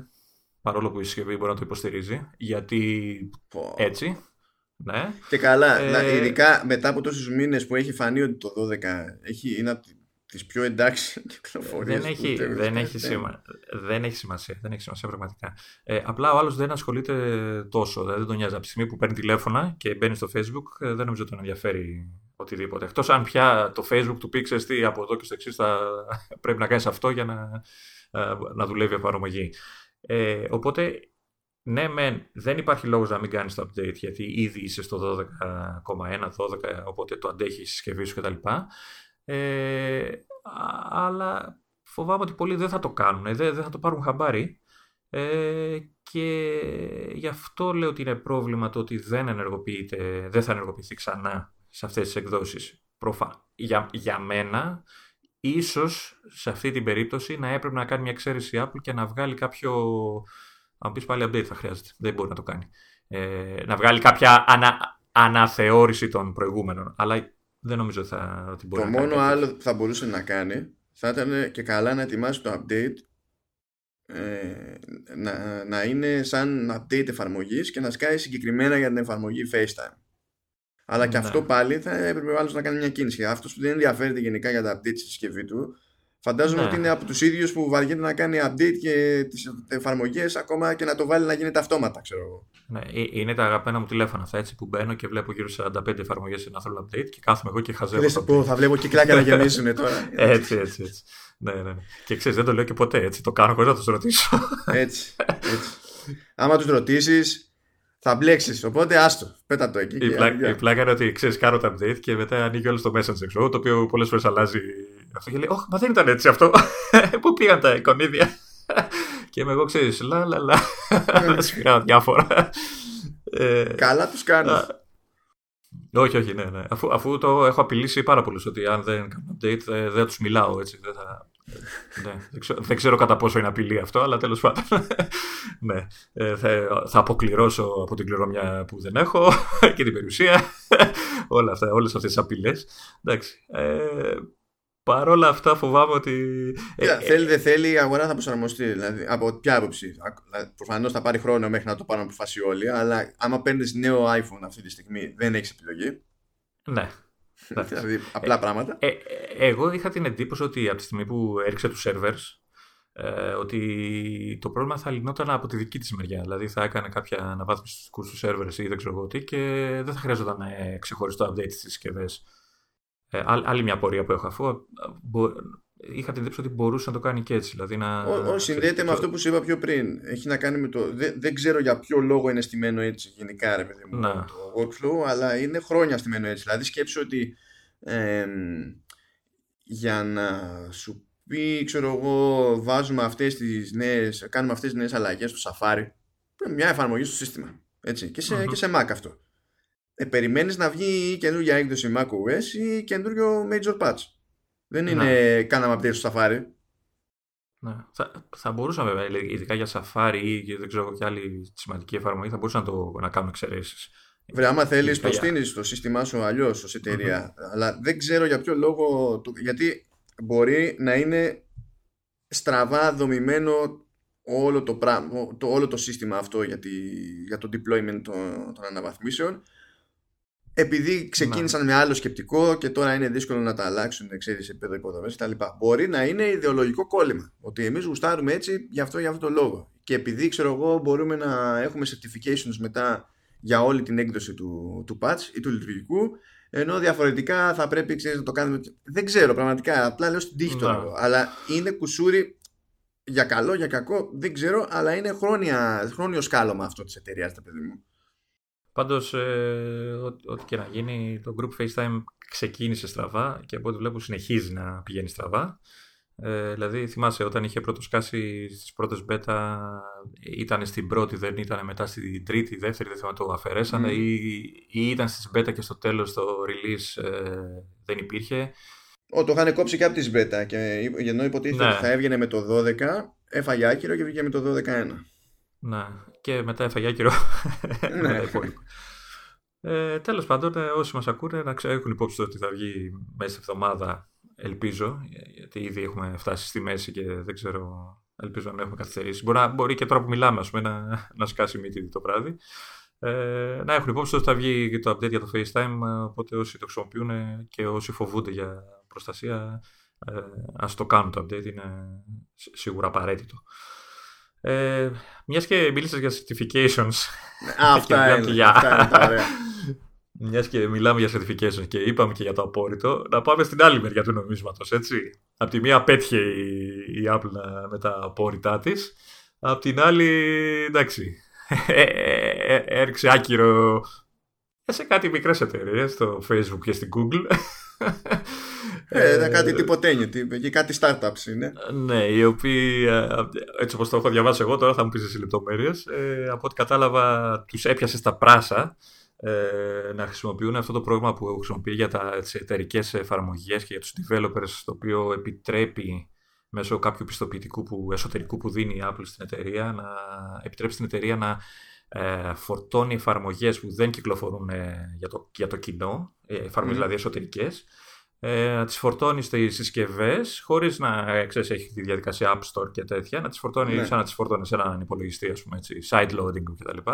παρόλο που η συσκευή μπορεί να το υποστηρίζει, γιατί έτσι. Ναι. Και καλά, ε... ειδικά μετά από τόσους μήνες που έχει φανεί ότι το 12 έχει, είναι από τις πιο εντάξει κυκλοφορίες. Δεν έχει, δεν, έχει σημα... δεν έχει σημασία, δεν έχει σημασία πραγματικά. Ε, απλά ο άλλος δεν ασχολείται τόσο, δηλαδή δεν τον νοιάζει. Από τη στιγμή που παίρνει τηλέφωνα και μπαίνει στο facebook, ε, δεν νομίζω ότι τον ενδιαφέρει οτιδήποτε. Εκτός αν πια το facebook του πει, τι από εδώ και στο εξής θα πρέπει να κάνεις αυτό για να, ε, να δουλεύει εφαρμογή. Ε, οπότε, ναι, μεν, δεν υπάρχει λόγος να μην κάνεις το update γιατί ήδη είσαι στο 12,1, 12, οπότε το αντέχεις η συσκευή σου κτλ. Ε, αλλά φοβάμαι ότι πολλοί δεν θα το κάνουν, δεν, δεν θα το πάρουν χαμπάρι. Ε, και γι' αυτό λέω ότι είναι πρόβλημα το ότι δεν ενεργοποιείται, δεν θα ενεργοποιηθεί ξανά σε αυτές τις εκδόσεις. Προφα... Για, για μένα ίσως σε αυτή την περίπτωση να έπρεπε να κάνει μια εξαίρεση Apple και να βγάλει κάποιο. Αν πεις πάλι update θα χρειάζεται. Δεν μπορεί να το κάνει. Ε, να βγάλει κάποια ανα, αναθεώρηση των προηγούμενων. Αλλά δεν νομίζω ότι θα, ότι μπορεί το να κάνει. Το μόνο άλλο που θα μπορούσε να κάνει θα ήταν και καλά να ετοιμάσει το update ε, να, να είναι σαν update εφαρμογής και να σκάει συγκεκριμένα για την εφαρμογή FaceTime. Αλλά και ναι. αυτό πάλι θα έπρεπε ο άλλος να κάνει μια κίνηση. Αυτός που δεν ενδιαφέρεται γενικά για τα update στη συσκευή του, φαντάζομαι ναι. ότι είναι από τους ίδιους που βαριέται να κάνει update και τις εφαρμογές ακόμα και να το βάλει να γίνεται αυτόματα, ξέρω εγώ. Ναι, ε, είναι τα αγαπημένα μου τηλέφωνα αυτά έτσι που μπαίνω και βλέπω γύρω σε 45 εφαρμογές σε ένα θέλω update και κάθομαι εγώ και χαζεύω. Πω, θα βλέπω κυκλάκια να γεμίσουν τώρα. έτσι, έτσι, έτσι. Ναι, ναι, ναι. Και ξέρεις, δεν το λέω και ποτέ έτσι. Το κάνω χωρίς να τους ρωτήσω. έτσι. έτσι. Άμα τους ρωτήσεις, Θα μπλέξεις, οπότε άστο. Πέτα το εκεί. Η, πλάκα, η πλάκα είναι ότι ξέρεις, κάνω το update και μετά ανοίγει όλο το Messenger, το οποίο πολλές φορές αλλάζει αυτό και λέει: Όχι, μα δεν ήταν έτσι αυτό. Πού πήγαν τα εικονίδια; και είμαι εγώ, ξέρεις, λα λα λα. Σφυράω διάφορα. Ε, Καλά τους κάνεις. Όχι, όχι, ναι, ναι. Αφού, αφού το έχω απειλήσει πάρα πολλούς ότι αν δεν κάνω update δεν, δεν τους μιλάω έτσι. Δεν, θα... ναι, δεν, ξέρω, δεν, ξέρω, κατά πόσο είναι απειλή αυτό, αλλά τέλος πάντων. ναι, ε, θα, θα αποκληρώσω από την κληρονομιά που δεν έχω και την περιουσία. Όλα αυτά, όλες αυτές τις απειλές. Εντάξει. Ε, Παρ' όλα αυτά φοβάμαι ότι. Ε, ε, θέλει δεν θέλει, η αγορά θα προσαρμοστεί. Δηλαδή, από ποια άποψη. Δηλαδή, Προφανώς θα πάρει χρόνο μέχρι να το πάρουν αποφάσει όλοι, αλλά άμα παίρνεις νέο iPhone αυτή τη στιγμή, δεν έχεις επιλογή. Ναι. Δηλαδή, απλά πράγματα. Ε, ε, εγώ είχα την εντύπωση ότι από τη στιγμή που έριξε τους servers, ε, ότι το πρόβλημα θα λυνόταν από τη δική της μεριά. Δηλαδή θα έκανε κάποια αναβάθμιση στους του servers ή δεν ξέρω εγώ τι και δεν θα χρειαζόταν ξεχωριστό update στις συσκευές. Ε, άλλη μια πορεία που έχω αφού είχα την εντύπωση ότι μπορούσε να το κάνει και έτσι. Δηλαδή να... Ο, συνδέεται με αυτό που σου είπα πιο πριν. Έχει να κάνει με το. Δεν, δεν ξέρω για ποιο λόγο είναι στημένο έτσι γενικά, ρε παιδί μου, το workflow, αλλά είναι χρόνια στημένο έτσι. Δηλαδή σκέψου ότι ε, για να σου πει, ξέρω εγώ, βάζουμε αυτές τις νέες, κάνουμε αυτές τις νέες αλλαγές στο Safari, μια εφαρμογή στο σύστημα. Έτσι, και, σε, και σε Mac αυτό ε, περιμένεις να βγει η καινούργια έκδοση macOS ή καινούριο major patch. Δεν είναι ναι. κάναμε update στο Safari. Ναι. Θα, θα μπορούσαμε βέβαια, ειδικά για Safari ή δεν ξέρω και άλλη σημαντική εφαρμογή, θα μπορούσαν να, το, να κάνουν εξαιρέσεις. Βέβαια, άμα θέλεις, το στείνεις το σύστημά σου αλλιώς ως εταιρεια Αλλά δεν ξέρω για ποιο λόγο. Γιατί μπορεί να είναι στραβά δομημένο όλο το, το, όλο το σύστημα αυτό για, για το deployment των, των αναβαθμίσεων επειδή ξεκίνησαν ναι. με άλλο σκεπτικό και τώρα είναι δύσκολο να τα αλλάξουν, ξέρεις, σε επίπεδο υποδομές κτλ. Μπορεί να είναι ιδεολογικό κόλλημα. Ότι εμείς γουστάρουμε έτσι γι' αυτό, για αυτό το λόγο. Και επειδή ξέρω εγώ, μπορούμε να έχουμε certifications μετά για όλη την έκδοση του, του patch ή του λειτουργικού, ενώ διαφορετικά θα πρέπει ξέρεις, να το κάνουμε. Δεν ξέρω πραγματικά. Απλά λέω στην τύχη το ναι. Αλλά είναι κουσούρι για καλό, για κακό, δεν ξέρω, αλλά είναι χρόνια, χρόνιο σκάλωμα αυτό της εταιρείας, παιδί μου. Πάντως, ε, ό,τι και να γίνει, το group FaceTime ξεκίνησε στραβά και από ό,τι βλέπω συνεχίζει να πηγαίνει στραβά. Ε, δηλαδή, θυμάσαι, όταν είχε πρώτο σκάσει στις πρώτες beta, ήταν στην πρώτη, δεν ήταν μετά στην τρίτη, δεύτερη, δεν θυμάμαι, το αφαιρέσανε, mm. ή, ή, ήταν στις beta και στο τέλος το release ε, δεν υπήρχε. Ω, το είχαν κόψει και από τις beta και ενώ υποτίθεται ναι. ότι θα έβγαινε με το 12, έφαγε άκυρο και βγήκε με το 12-1. Ναι, και μετά έφαγε άκυρο. ναι. ε, τέλος πάντων, ε, όσοι μας ακούνε να έχουν υπόψη ότι θα βγει μέσα στη εβδομάδα, ελπίζω, γιατί ήδη έχουμε φτάσει στη μέση και δεν ξέρω, ελπίζω να έχουμε καθυστερήσει. Μπορεί, μπορεί και τώρα που μιλάμε, ας πούμε, να, να σκάσει μύτη το βράδυ. Ε, να έχουν υπόψη ότι θα βγει το update για το FaceTime, οπότε όσοι το χρησιμοποιούν και όσοι φοβούνται για προστασία, ε, ας το κάνουν το update, είναι σίγουρα απαραίτητο. Ε, Μιας και μίλησες για certifications. Αυτά είναι. Για... Αυτά είναι Μιας και μιλάμε για certifications και είπαμε και για το απόρριτο, να πάμε στην άλλη μεριά του νομίσματος, έτσι. Απ' τη μία πέτυχε η, Apple με τα απόρριτά της. Απ' την άλλη, εντάξει, ε, ε, ε, έριξε άκυρο σε κάτι μικρές εταιρείες στο Facebook και στην Google ε, ε, κάτι τυποτένιο και κάτι startups είναι. Ναι, οι οποίοι, ε, έτσι όπως το έχω διαβάσει εγώ τώρα θα μου πεις εσύ λεπτομέρειες, ε, από ό,τι κατάλαβα τους έπιασες στα πράσα ε, να χρησιμοποιούν αυτό το πρόγραμμα που χρησιμοποιεί για τα, τις εταιρικές εφαρμογές και για τους developers το οποίο επιτρέπει μέσω κάποιου πιστοποιητικού που, εσωτερικού που δίνει η Apple στην εταιρεία να επιτρέψει στην εταιρεία να ε, φορτώνει εφαρμογές που δεν κυκλοφορούν ε, για, το, για το κοινό, ε, εφαρμογές δηλαδή εσωτερικές, ε, να τις φορτώνει στις συσκευές, χωρίς να ε, ξέρεις, έχει τη διαδικασία App Store και τέτοια, να τις φορτώνει ναι. σαν να τις φορτώνει σε έναν υπολογιστή, ας πούμε έτσι, side loading κτλ.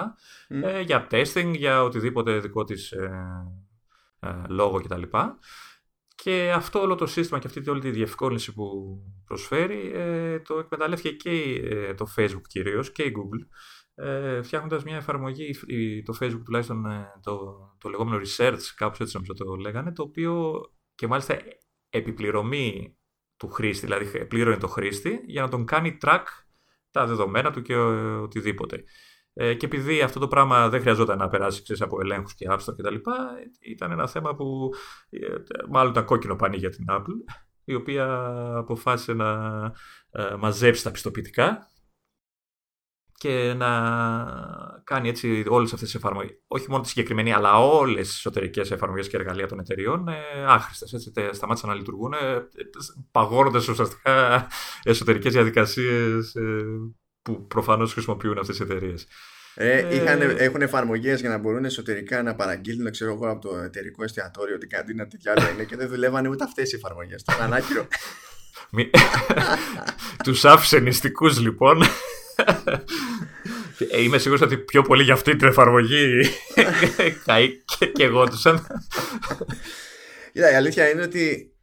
Ε, για testing, για οτιδήποτε δικό της ε, ε, λόγο κτλ. Και αυτό όλο το σύστημα και αυτή όλη τη διευκόλυνση που προσφέρει ε, το εκμεταλλεύτηκε και το Facebook κυρίως και η Google ε, φτιάχνοντας μια εφαρμογή, το Facebook τουλάχιστον ε, το, το λεγόμενο research, κάπως έτσι νομίζω το λέγανε, το οποίο και μάλιστα επιπληρωμή του χρήστη, δηλαδή πλήρωνε το χρήστη για να τον κάνει track τα δεδομένα του και οτιδήποτε. Ε, και επειδή αυτό το πράγμα δεν χρειαζόταν να περάσει ξέρεις, από ελέγχους και App Store κτλ., ήταν ένα θέμα που ε, μάλλον ήταν κόκκινο πανί για την Apple, η οποία αποφάσισε να ε, μαζέψει τα πιστοποιητικά και να κάνει έτσι όλες αυτές τις εφαρμογές, όχι μόνο τη συγκεκριμένη, αλλά όλες τις εσωτερικές εφαρμογές και εργαλεία των εταιριών ε, άχρηστες. Έτσι, σταμάτησαν να λειτουργούν, ε, παγώνοντας ουσιαστικά εσωτερικές διαδικασίες ε, που προφανώς χρησιμοποιούν αυτές οι εταιρείες. Ε, είχαν, έχουν εφαρμογές για να μπορούν εσωτερικά να παραγγείλουν ξέρω εγώ, από το εταιρικό εστιατόριο ότι κάτι να διάλογο είναι και δεν δουλεύανε ούτε αυτές οι εφαρμογές. Το ανάκυρο. Τους άφησε νηστικούς λοιπόν ε, είμαι σίγουρος ότι πιο πολύ για αυτή την εφαρμογή και εγώ τους. Κοίτα, η αλήθεια είναι ότι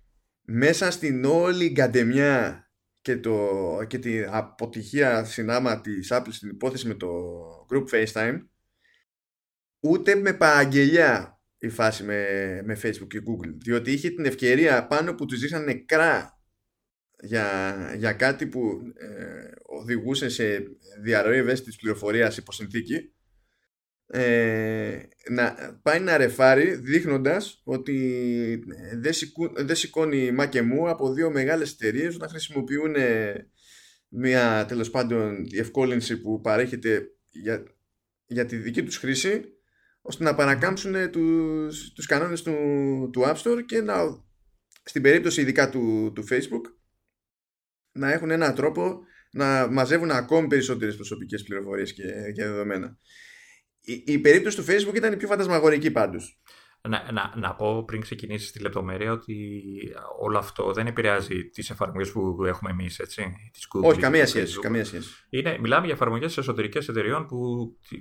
μέσα στην όλη γκαντεμιά και, το, και την αποτυχία συνάμα της Apple στην υπόθεση με το group FaceTime ούτε με παραγγελιά η φάση με, με Facebook και Google διότι είχε την ευκαιρία πάνω που τους ζήσαν νεκρά για, για κάτι που ε, οδηγούσε σε διαρροή ευαίσθητης πληροφορίας υπό συνθήκη ε, να πάει να ρεφάρει δείχνοντας ότι ε, δεν, σηκώ, δεν σηκώνει μα και μου από δύο μεγάλες εταιρείες να χρησιμοποιούν μια τέλος πάντων διευκόλυνση που παρέχεται για, για τη δική τους χρήση ώστε να παρακάμψουν τους, τους κανόνες του, του App Store και να, στην περίπτωση ειδικά του, του Facebook να έχουν έναν τρόπο να μαζεύουν ακόμη περισσότερες προσωπικές πληροφορίες και, και δεδομένα. Η, η περίπτωση του Facebook ήταν η πιο φαντασμαγορική πάντως. Να, να, να πω πριν ξεκινήσεις τη λεπτομέρεια ότι όλο αυτό δεν επηρεάζει τις εφαρμογές που έχουμε εμείς, έτσι. Τις Google, Όχι, καμία σχέση, καμία σχέση. Είναι, μιλάμε για εφαρμογές εσωτερικές εταιρεών που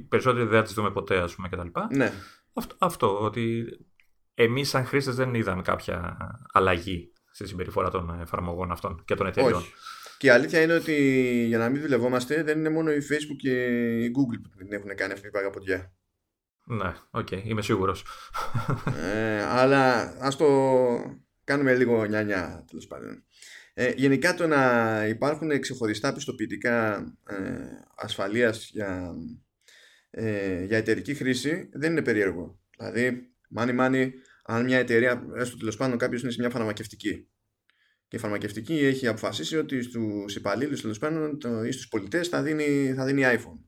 περισσότεροι δεν θα τις δούμε ποτέ, ας πούμε, κτλ. Ναι. Αυτό, αυτό ότι εμείς, σαν χρήστες, δεν είδαμε κάποια αλλαγή στη συμπεριφορά των εφαρμογών αυτών και των εταιριών. Όχι. Και η αλήθεια είναι ότι για να μην δουλευόμαστε δεν είναι μόνο η Facebook και η Google που την έχουν κάνει αυτή την παγαποντιά. Ναι, οκ, okay, είμαι σίγουρος. Ε, αλλά ας το κάνουμε λίγο νιάνια τέλος πάντων. Ε, γενικά το να υπάρχουν ξεχωριστά πιστοποιητικά ε, ασφαλείας για, ε, για εταιρική χρήση δεν είναι περίεργο. Δηλαδή, money money, αν μια εταιρεία, έστω τέλος πάντων κάποιος είναι σε μια φαρμακευτική και η φαρμακευτική έχει αποφασίσει ότι στους υπαλλήλους τέλος πάντων ή στους πολιτές θα δίνει, θα δίνει iPhone.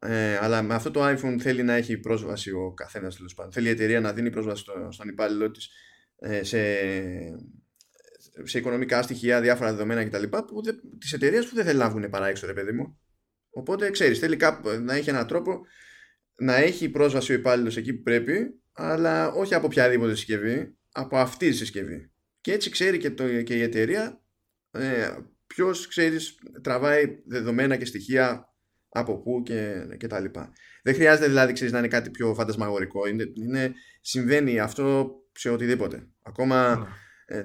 Ε, αλλά με αυτό το iPhone θέλει να έχει πρόσβαση ο καθένας τέλος πάντων. Θέλει η εταιρεία να δίνει πρόσβαση στο, στον υπάλληλο της ε, σε, σε οικονομικά στοιχεία, διάφορα δεδομένα κτλ. Της εταιρείας που δεν θέλει να βγουν παρά έξω, ρε παιδί μου. Οπότε ξέρεις, θέλει κάπου, να έχει έναν τρόπο να έχει πρόσβαση ο υπάλληλος εκεί που πρέπει αλλά όχι από οποιαδήποτε συσκευή, από αυτή τη συσκευή. Και έτσι ξέρει και, το, και η εταιρεία ε, ποιος τραβάει δεδομένα και στοιχεία από πού και, και τα λοιπά. Δεν χρειάζεται δηλαδή ξέρεις, να είναι κάτι πιο φαντασμαγορικό. Είναι, είναι, συμβαίνει αυτό σε οτιδήποτε. Ακόμα ναι. ε,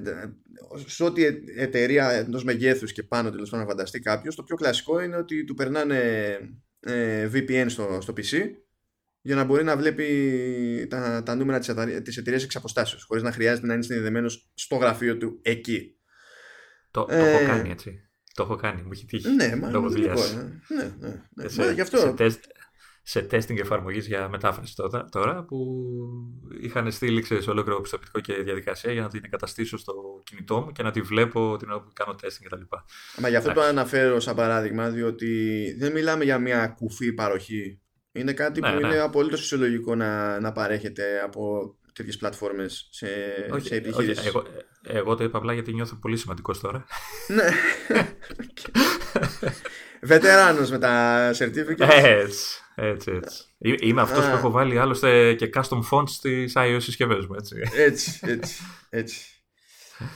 σε ό,τι εταιρεία ενό μεγέθους και πάνω τέλος πάντων να φανταστεί κάποιος, το πιο κλασικό είναι ότι του περνάνε ε, VPN στο, στο PC για να μπορεί να βλέπει τα, τα νούμερα της, εταιρείας εξ αποστάσεως χωρίς να χρειάζεται να είναι συνδεδεμένος στο γραφείο του εκεί. Το, ε, το έχω κάνει έτσι. Το έχω κάνει, μου έχει τύχει. Ναι, μα λόγω Ναι, ναι, ναι. ναι. Σε, γι αυτό. Σε, τεστ, σε testing εφαρμογής για μετάφραση τώρα, τώρα που είχαν στείλει σε ολόκληρο πιστοποιητικό και διαδικασία για να την εγκαταστήσω στο κινητό μου και να τη βλέπω την ώρα που κάνω testing κτλ. Μα γι' αυτό το αναφέρω σαν παράδειγμα, διότι δεν μιλάμε για μια κουφή παροχή είναι κάτι ναι, που ναι. είναι απολύτως φυσιολογικό να, να παρέχεται από τέτοιες πλατφόρμες σε, όχι, σε επιχειρήσει. Εγώ, εγώ το είπα απλά γιατί νιώθω πολύ σημαντικός τώρα. ναι. Βετεράνος με τα certificates. Έτσι, έτσι, έτσι. Είμαι αυτός που έχω βάλει άλλωστε και custom fonts στις iOS συσκευές μου. Έτσι, έτσι, έτσι. έτσι.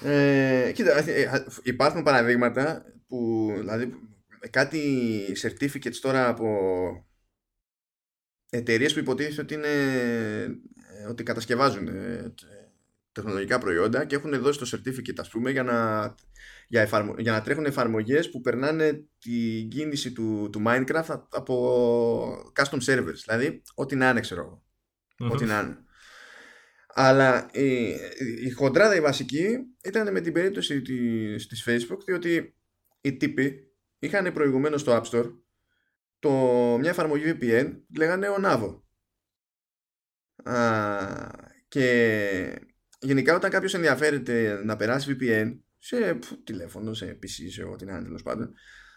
ε, κοίτα, ε, ε, υπάρχουν παραδείγματα που δηλαδή κάτι certificates τώρα από εταιρείες που υποτίθεται ότι, είναι, ε, ότι κατασκευάζουν ε, τεχνολογικά προϊόντα και έχουν δώσει το certificate ας πούμε για να, για, εφαρμο, για να τρέχουν εφαρμογές που περνάνε την κίνηση του, του Minecraft από custom servers. Δηλαδή ό,τι να είναι ξέρω ό,τι να είναι. Αλλά η, η χοντράδα η βασική ήταν με την περίπτωση της, της Facebook διότι οι τύποι είχαν προηγουμένως στο App Store το, μια εφαρμογή VPN λέγανε ο Navo. και γενικά όταν κάποιος ενδιαφέρεται να περάσει VPN σε τηλέφωνο, σε PC, σε ό,τι είναι τέλος πάντων,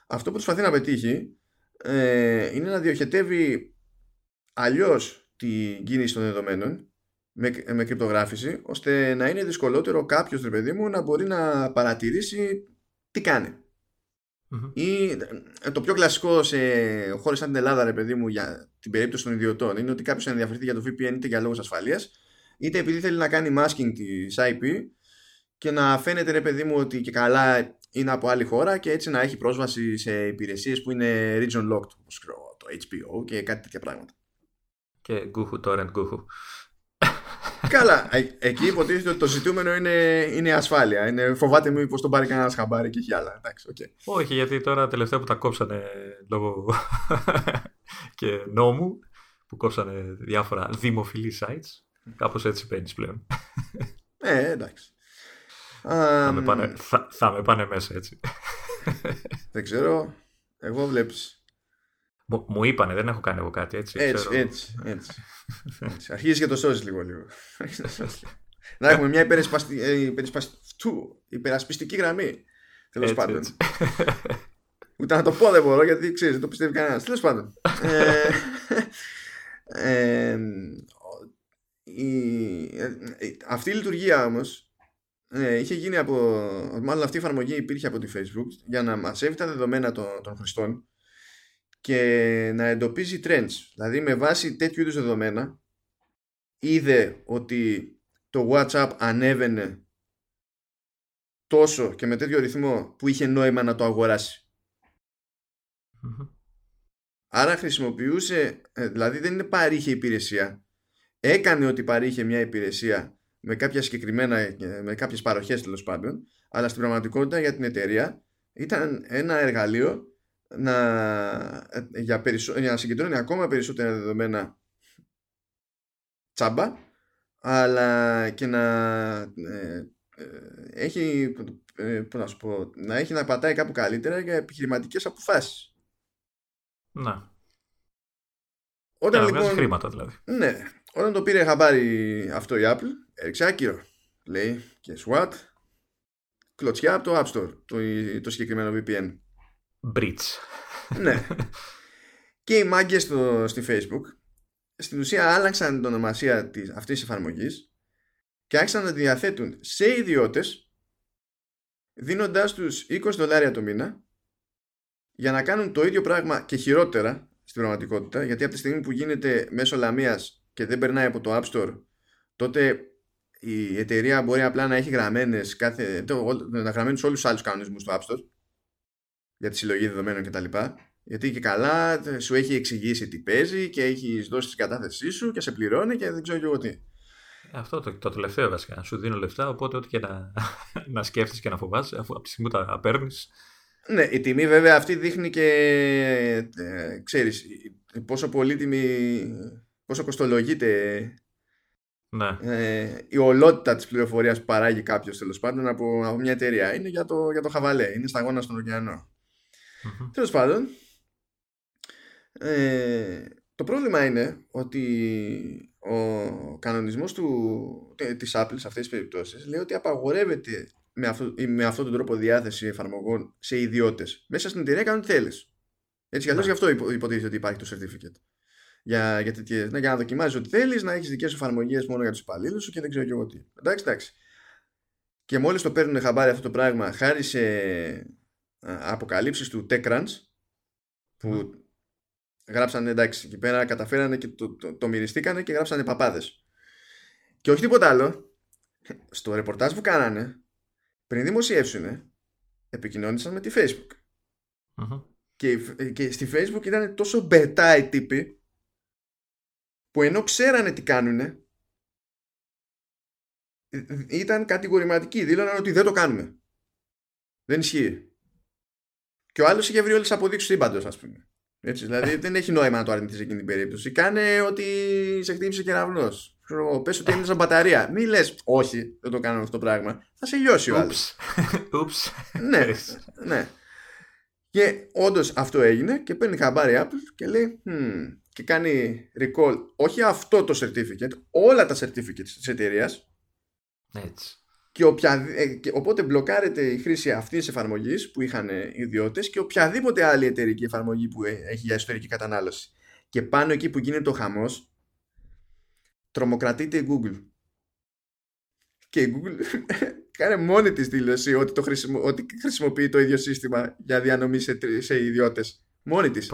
αυτό που προσπαθεί να πετύχει ε, είναι να διοχετεύει αλλιώς την κίνηση των δεδομένων με, με κρυπτογράφηση ώστε να είναι δυσκολότερο κάποιος ρε παιδί μου να μπορεί να παρατηρήσει τι κάνει. Ή ε, το πιο κλασικό σε χώρες σαν την Ελλάδα, ρε παιδί μου, για την περίπτωση των ιδιωτών είναι ότι κάποιος ενδιαφερθεί για το VPN είτε για λόγους ασφαλείας, είτε επειδή θέλει να κάνει masking της IP και να φαίνεται, ρε παιδί μου, ότι και καλά είναι από άλλη χώρα και έτσι να έχει πρόσβαση σε υπηρεσίες που είναι region locked, όπως το HBO και κάτι τέτοια πράγματα. Και Google, torrent Google. Καλά, ε, εκεί υποτίθεται ότι το ζητούμενο είναι, είναι ασφάλεια. Είναι, φοβάται μου πω τον πάρει κανένας χαμπάρι και έχει άλλα. Εντάξει, okay. Όχι, γιατί τώρα τελευταία που τα κόψανε λόγω και νόμου, που κόψανε διάφορα δημοφιλή sites, κάπως έτσι παίρνει πλέον. Ε, εντάξει. Θα με, πάνε, θα, θα με πάνε μέσα έτσι. Δεν ξέρω. Εγώ βλέπεις μου είπανε, δεν έχω κάνει εγώ κάτι έτσι. Έτσι, ξέρω. έτσι, έτσι. έτσι. Αρχίζεις και το σώζεις λίγο λίγο. Να έχουμε μια ε, υπερασπιστική γραμμή. Τέλος πάντων. Ούτε να το πω δεν μπορώ γιατί ξέρεις, δεν το πιστεύει κανένας. Τέλος πάντων. Ε, ε, αυτή η λειτουργία όμως είχε γίνει από. Μάλλον αυτή η εφαρμογή υπήρχε από τη Facebook για να μαζεύει τα δεδομένα των, των χρηστών και να εντοπίζει trends. Δηλαδή με βάση τέτοιου είδους δεδομένα είδε ότι το WhatsApp ανέβαινε τόσο και με τέτοιο ρυθμό που είχε νόημα να το αγορασει Άρα χρησιμοποιούσε, ε, δηλαδή δεν είναι παρήχε υπηρεσία, έκανε ότι παρήχε μια υπηρεσία με κάποια συγκεκριμένα, ε, με κάποιες παροχές τέλος πάντων, αλλά στην πραγματικότητα για την εταιρεία ήταν ένα εργαλείο να, ε, για, περισσο, για να συγκεντρώνει ακόμα περισσότερα δεδομένα τσάμπα αλλά και να ε, ε, έχει να, σου πω, να έχει να πατάει κάπου καλύτερα για επιχειρηματικές αποφάσεις. Να όταν λοιπόν, χρήματα δηλαδή. Ναι, όταν το πήρε χαμπάρι αυτό η Apple έριξε άκυρο. Λέει και what; Κλωτσιά από το App Store το, το συγκεκριμένο VPN Bridge. ναι. Και οι μάγκες στο, στη Facebook στην ουσία άλλαξαν την ονομασία της, αυτής της εφαρμογής και άρχισαν να τη διαθέτουν σε ιδιώτες δίνοντάς τους 20 δολάρια το μήνα για να κάνουν το ίδιο πράγμα και χειρότερα στην πραγματικότητα γιατί από τη στιγμή που γίνεται μέσω λαμίας και δεν περνάει από το App Store τότε η εταιρεία μπορεί απλά να έχει γραμμένες κάθε, να γραμμένους όλους τους άλλους κανονισμούς στο App Store για τη συλλογή δεδομένων κτλ. Γιατί και καλά σου έχει εξηγήσει τι παίζει και έχει δώσει την κατάθεσή σου και σε πληρώνει και δεν ξέρω και εγώ τι. Αυτό το, το τελευταίο βασικά. Σου δίνω λεφτά, οπότε ό,τι και να, να σκέφτεσαι και να φοβάσαι, αφού από τη στιγμή που τα παίρνεις. Ναι, η τιμή βέβαια αυτή δείχνει και ε, ξέρεις πόσο πολύτιμη, πόσο κοστολογείται ναι. ε, η ολότητα της πληροφορίας που παράγει κάποιος τέλος πάντων από, από μια εταιρεία. Είναι για το, για το χαβαλέ, είναι σταγόνα στον ωκεανό. Mm-hmm. Τέλος πάντων, ε, το πρόβλημα είναι ότι ο κανονισμός του, της Apple σε αυτές τις περιπτώσεις λέει ότι απαγορεύεται με, αυτό, με αυτόν τον τρόπο διάθεση εφαρμογών σε ιδιώτες. Μέσα στην εταιρεία κάνουν τι θέλεις. Έτσι κι γι' αυτό υποτίθεται ότι υπάρχει το certificate. Για, για, τέτοιες, ναι, για να δοκιμάζεις ό,τι θέλεις, να έχεις δικές εφαρμογές μόνο για τους υπαλλήλους σου και δεν ξέρω και εγώ τι. Εντάξει, εντάξει. Και μόλις το παίρνουν χαμπάρι αυτό το πράγμα, χάρη σε αποκαλύψεις του TechCrunch που γράψανε εντάξει εκεί πέρα καταφέρανε και το, το, το μυριστήκανε και γράψανε παπάδες. Και όχι τίποτα άλλο στο ρεπορτάζ που κάνανε πριν δημοσιεύσουν επικοινώνησαν με τη Facebook. Και, και στη Facebook ήταν τόσο μπετά οι τύποι που ενώ ξέρανε τι κάνουνε ήταν κατηγορηματικοί δήλωναν ότι δεν το κάνουμε δεν ισχύει και ο άλλος είχε βρει όλες τις αποδείξεις του σύμπαντος, ας πούμε. Έτσι, δηλαδή δεν έχει νόημα να το αρνηθείς σε εκείνη την περίπτωση. Κάνε ότι σε χτύπησε κεραυνό. Πες ότι είναι σαν μπαταρία. Μην λες, Όχι, δεν το κάνω αυτό το πράγμα. Θα σε λιώσει ο άλλος. Ούψ. ναι, ναι. Και όντως αυτό έγινε και παίρνει χαμπάρι Apple και λέει hm, και κάνει recall όχι αυτό το certificate, όλα τα certificates της εταιρείας. Έτσι. Και, οποια, ε, και οπότε μπλοκάρεται η χρήση αυτής της εφαρμογής που είχαν οι ιδιώτες και οποιαδήποτε άλλη εταιρική εφαρμογή που ε, έχει για εσωτερική κατανάλωση. Και πάνω εκεί που γίνεται ο χαμός, τρομοκρατείται η Google. Και η Google κάνει μόνη της δήλωση ότι, το χρησιμο, ότι χρησιμοποιεί το ίδιο σύστημα για διανομή σε, σε ιδιώτες. Μόνη της.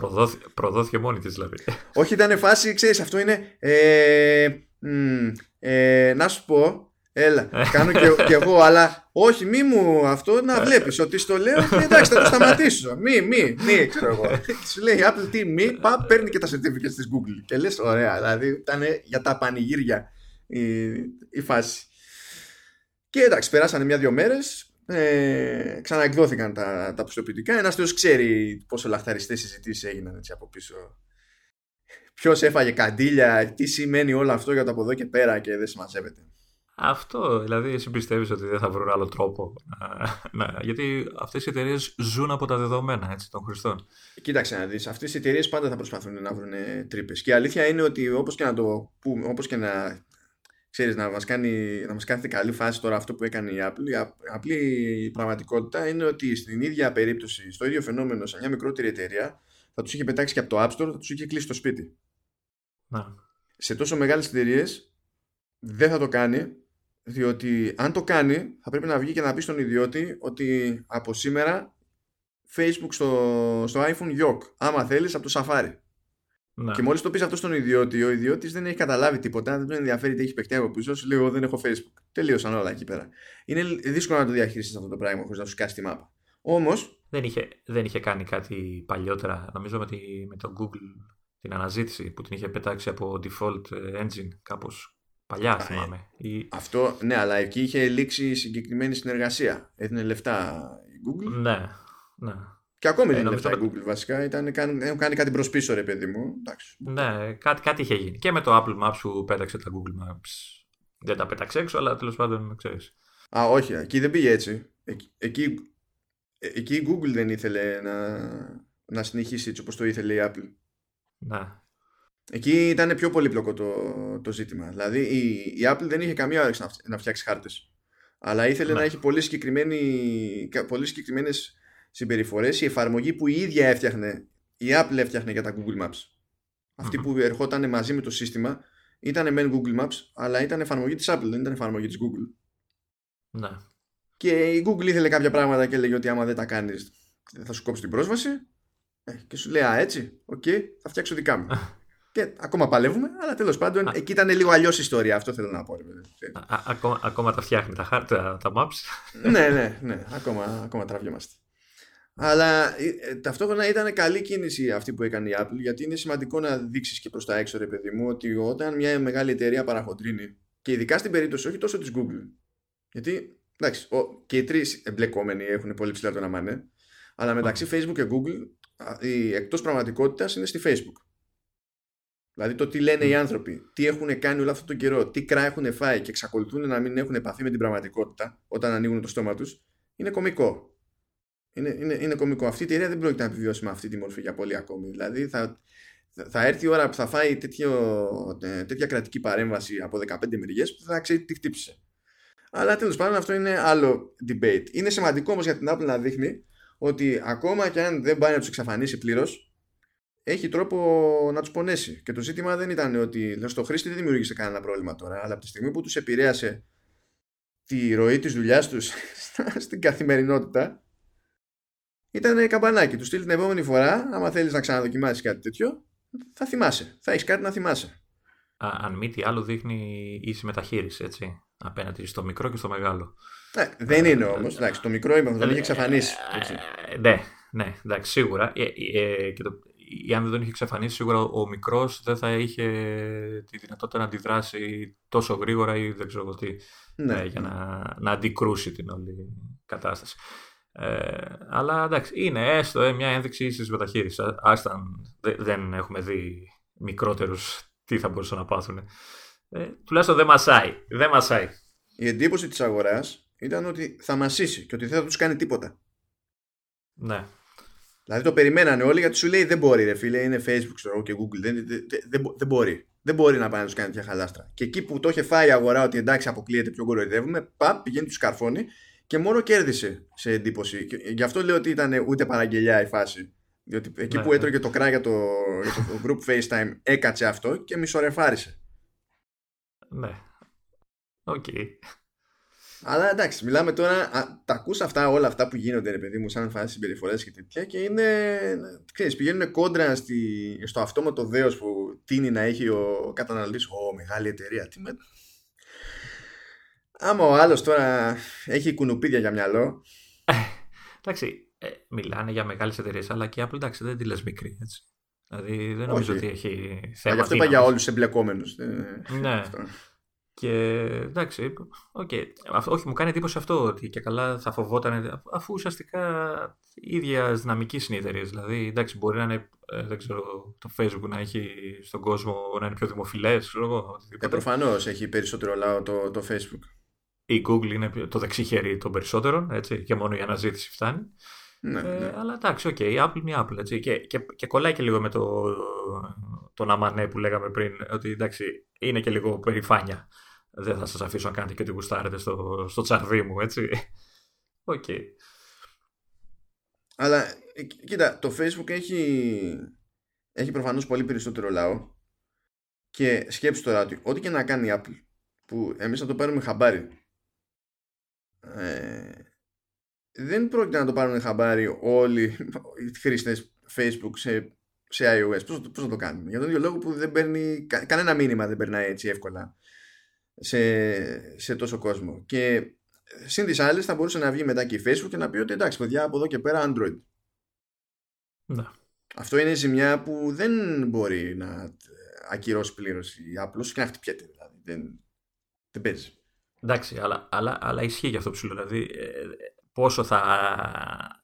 Προδόθηκε μόνη της δηλαδή. Όχι, ήταν φάση, ξέρεις, αυτό είναι. Ε, μ, ε, να σου πω, Έλα, κάνω και, και, εγώ, αλλά όχι, μη μου αυτό να βλέπεις ότι στο λέω. Εντάξει, θα το σταματήσω. Μη, μη, μη, ξέρω εγώ. Σου λέει η Apple τι, μη, πά, παίρνει και τα certificates της Google. Και λες, ωραία, δηλαδή ήταν για τα πανηγύρια η, η φάση. Και εντάξει, περάσανε μια-δυο μέρες. Ε, ξαναεκδόθηκαν τα, τα πιστοποιητικά. Ένας Θεός ξέρει πόσο λαχταριστέ συζητήσεις έγιναν έτσι από πίσω. Ποιος έφαγε καντήλια, τι σημαίνει όλο αυτό για το από εδώ και πέρα και δεν συμμαζεύεται. Αυτό, δηλαδή εσύ πιστεύεις ότι δεν θα βρουν άλλο τρόπο. Να, γιατί αυτές οι εταιρείες ζουν από τα δεδομένα έτσι, των χρηστών. Κοίταξε να δεις, αυτές οι εταιρείες πάντα θα προσπαθούν να βρουν τρύπες. Και η αλήθεια είναι ότι όπως και να το πούμε, όπως και να ξέρεις, να μας, κάνει, να μας κάθεται καλή φάση τώρα αυτό που έκανε η Apple, η απλή πραγματικότητα είναι ότι στην ίδια περίπτωση, στο ίδιο φαινόμενο, σε μια μικρότερη εταιρεία, θα τους είχε πετάξει και από το App Store, θα τους είχε κλείσει το σπίτι. Να. Σε τόσο μεγάλες εταιρείες δεν θα το κάνει διότι αν το κάνει θα πρέπει να βγει και να πει στον ιδιώτη ότι από σήμερα Facebook στο, στο iPhone yok άμα θέλεις από το Safari. Να. και μόλις το πεις αυτό στον ιδιώτη ο ιδιώτης δεν έχει καταλάβει τίποτα δεν τον ενδιαφέρει τι έχει παιχτεί από πίσω σου λέει εγώ δεν έχω Facebook τελείωσαν όλα εκεί πέρα. Είναι δύσκολο να το διαχειριστείς αυτό το πράγμα χωρίς να σου κάσει τη μάπα. Όμως δεν είχε, δεν είχε κάνει κάτι παλιότερα νομίζω με, τη, με το Google την αναζήτηση που την είχε πετάξει από default ε, engine κάπως Παλιά θυμάμαι. Η... Αυτό, ναι, αλλά εκεί είχε λήξει συγκεκριμένη συνεργασία. Έδινε λεφτά η Google. Ναι, ναι. Και ακόμη ε, δίνει λεφτά η Google βασικά. Ήταν, έχουν κάνει κάτι προς πίσω, ρε παιδί μου. Εντάξει. Ναι, κάτι, κάτι είχε γίνει. Και με το Apple Maps που πέταξε τα Google Maps. Δεν τα πέταξε έξω, αλλά τέλος πάντων ξέρεις. Α, όχι, εκεί δεν πήγε έτσι. Εκεί, εκεί, η Google δεν ήθελε να, να συνεχίσει έτσι όπως το ήθελε η Apple. Ναι. Εκεί ήταν πιο πολύπλοκο το, το ζήτημα. Δηλαδή η, η Apple δεν είχε καμία όρεξη να, να φτιάξει χάρτες. Αλλά ήθελε ναι. να έχει πολύ, πολύ συγκεκριμένες συμπεριφορές. Η εφαρμογή που η ίδια έφτιαχνε, η Apple έφτιαχνε για τα Google Maps. αυτή που ερχόταν μαζί με το σύστημα ήταν μεν Google Maps, αλλά ήταν εφαρμογή της Apple, δεν ήταν εφαρμογή της Google. Ναι. Και η Google ήθελε κάποια πράγματα και έλεγε ότι άμα δεν τα κάνεις, θα σου κόψει την πρόσβαση. Ε, και σου λέει, Α, έτσι, οκ, okay, θα φτιάξω δικά μου. Και ακόμα παλεύουμε, αλλά τέλος πάντων εκεί ήταν λίγο αλλιώς ιστορία. Αυτό θέλω να πω. ακόμα, ακόμα τα φτιάχνει τα χάρτα, τα maps. ναι, ναι, ναι. Ακόμα, ακόμα τραβιόμαστε. Αλλά ε, ε, ταυτόχρονα ήταν καλή κίνηση αυτή που έκανε η Apple, γιατί είναι σημαντικό να δείξεις και προς τα έξω, ρε παιδί μου, ότι όταν μια μεγάλη εταιρεία παραχοντρίνει, και ειδικά στην περίπτωση όχι τόσο της Google, γιατί εντάξει, ο, και οι τρεις εμπλεκόμενοι έχουν πολύ ψηλά το να μάνε, αλλά μεταξύ Facebook και Google η εκτός πραγματικότητας είναι στη Facebook. Δηλαδή το τι λένε οι άνθρωποι, τι έχουν κάνει όλο αυτόν τον καιρό, τι κρά έχουν φάει και εξακολουθούν να μην έχουν επαφή με την πραγματικότητα όταν ανοίγουν το στόμα τους, είναι κωμικό. Είναι, είναι, είναι κωμικό. Αυτή η εταιρεία δεν πρόκειται να επιβιώσει με αυτή τη μορφή για πολύ ακόμη. Δηλαδή θα, θα έρθει η ώρα που θα φάει τέτοιο, ε, τέτοια κρατική παρέμβαση από 15 μεριές που θα ξέρει τι χτύπησε. Αλλά τέλος πάντων αυτό είναι άλλο debate. Είναι σημαντικό όμως για την Apple να δείχνει ότι ακόμα και αν δεν πάει να τους εξαφανίσει πλήρως, έχει τρόπο να τους πονέσει. Και το ζήτημα δεν ήταν ότι στο χρήστη δεν δημιούργησε κανένα πρόβλημα τώρα, αλλά από τη στιγμή που τους επηρέασε τη ροή της δουλειάς τους στην καθημερινότητα, ήταν καμπανάκι. Τους στείλει την επόμενη φορά, άμα θέλεις να ξαναδοκιμάσεις κάτι τέτοιο, θα θυμάσαι. Θα έχεις κάτι να θυμάσαι. Α, αν μη τι άλλο, δείχνει ίση μεταχείριση έτσι, απέναντι στο μικρό και στο μεγάλο. Ε, δεν είναι όμως. Το μικρό είπαμε, τον είχε εξαφανίσει. Ε, ναι, ναι, εντάξει, σίγουρα. Ε, ε, και το, αν δεν τον είχε εξαφανίσει, σίγουρα ο μικρός δεν θα είχε τη δυνατότητα να αντιδράσει τόσο γρήγορα ή δεν ξέρω τι ναι. ε, για να, να αντικρούσει την όλη κατάσταση. Ε, αλλά εντάξει, είναι έστω ε, μια ένδειξη ίσης μεταχείρισης. Άσταν δεν έχουμε δει μικρότερους τι θα μπορούσαν να πάθουν. Ε, τουλάχιστον δεν μασάει. Δεν μασάει. Η εντύπωση της αγοράς ήταν ότι θα μασίσει και ότι δεν θα τους κάνει τίποτα. Ναι. Δηλαδή το περιμένανε όλοι γιατί σου λέει δεν μπορεί, ρε φίλε, είναι Facebook ξέρω, και Google. Δεν, δεν, δεν, δεν μπορεί. Δεν μπορεί να πάει να τους κάνει τέτοια χαλάστρα. Και εκεί που το είχε φάει η αγορά ότι εντάξει, αποκλείεται, πιο κοροϊδεύουμε, παπ, πηγαίνει τους καρφώνει και μόνο κέρδισε σε εντύπωση. Και γι' αυτό λέω ότι ήταν ούτε παραγγελιά η φάση. Διότι εκεί Ναι, που ναι. έτρωγε το κρά για το, για το group FaceTime έκατσε αυτό και μισορεφάρισε. Ναι. Οκ. Αλλά εντάξει, μιλάμε τώρα. Α, τα ακούς αυτά, όλα αυτά που γίνονται, ρε παιδί μου, σαν φάση συμπεριφορές και τέτοια και είναι. Ξέρεις, πηγαίνουν κόντρα στη, στο αυτόματο δέος που τείνει να έχει ο καταναλωτής. Ω, μεγάλη εταιρεία. Τι με... Άμα ο άλλος τώρα έχει κουνουπίδια για μυαλό. Εντάξει, ε, μιλάνε για μεγάλες εταιρείες, αλλά και η Apple εντάξει, δεν τη λες μικρή. Έτσι. Δηλαδή δεν νομίζω Όχι. ότι έχει Μα θέμα. γι' αυτό είπα δύναμης. για όλους τους εμπλεκόμενους. Ναι. Και εντάξει, οκ. Αυτό- όχι, μου κάνει εντύπωση αυτό ότι και καλά θα φοβόταν, αφού ουσιαστικά η ίδια δυναμική είναι οι εταιρείες. Δηλαδή, εντάξει, μπορεί να είναι, ε, δεν ξέρω, το Facebook να έχει στον κόσμο να είναι πιο δημοφιλές, ξέρω εγώ, Ε, οτιδήποτε. Προφανώς έχει περισσότερο λαό το, το Facebook. Η Google είναι πιο- το δεξί χέρι των περισσότερων, έτσι, και μόνο η αναζήτηση φτάνει. Ναι, Ε, ναι. αλλά εντάξει, οκ, η Apple είναι η Apple. Έτσι, και, και, και κολλάει και λίγο με το, τον αμανέ που λέγαμε πριν, ότι εντάξει, είναι και λίγο περηφάνεια. Δεν θα σας αφήσω να κάνετε και ό,τι γουστάρετε στο, στο τσαρδί μου, έτσι. Οκ. Αλλά ε, κοί- κοίτα, το Facebook έχει, έχει προφανώς πολύ περισσότερο λαό και σκέψου τώρα ότι ό,τι και να κάνει η Apple που εμείς θα το πάρουμε χαμπάρι ε, δεν πρόκειται να το πάρουν χαμπάρι όλοι οι χρήστες Facebook σε, σε iOS. Πώς, θα το- πώς θα το κάνουν. Για τον ίδιο λόγο που δεν παίρνει, κα- κανένα μήνυμα δεν περνάει έτσι εύκολα σε, σε τόσο κόσμο. Και Συν τις άλλες θα μπορούσε να βγει μετά και η Facebook και να πει ότι εντάξει παιδιά από εδώ και πέρα Android. Ναι. Αυτό είναι ζημιά που δεν μπορεί να ακυρώσει πλήρως η Apple όσο και να χτυπιέται δηλαδή. Δεν, δεν παίζει. Εντάξει, αλλά, αλλά, αλλά ισχύει για αυτό που σου λέω. Δηλαδή, ε, πόσο θα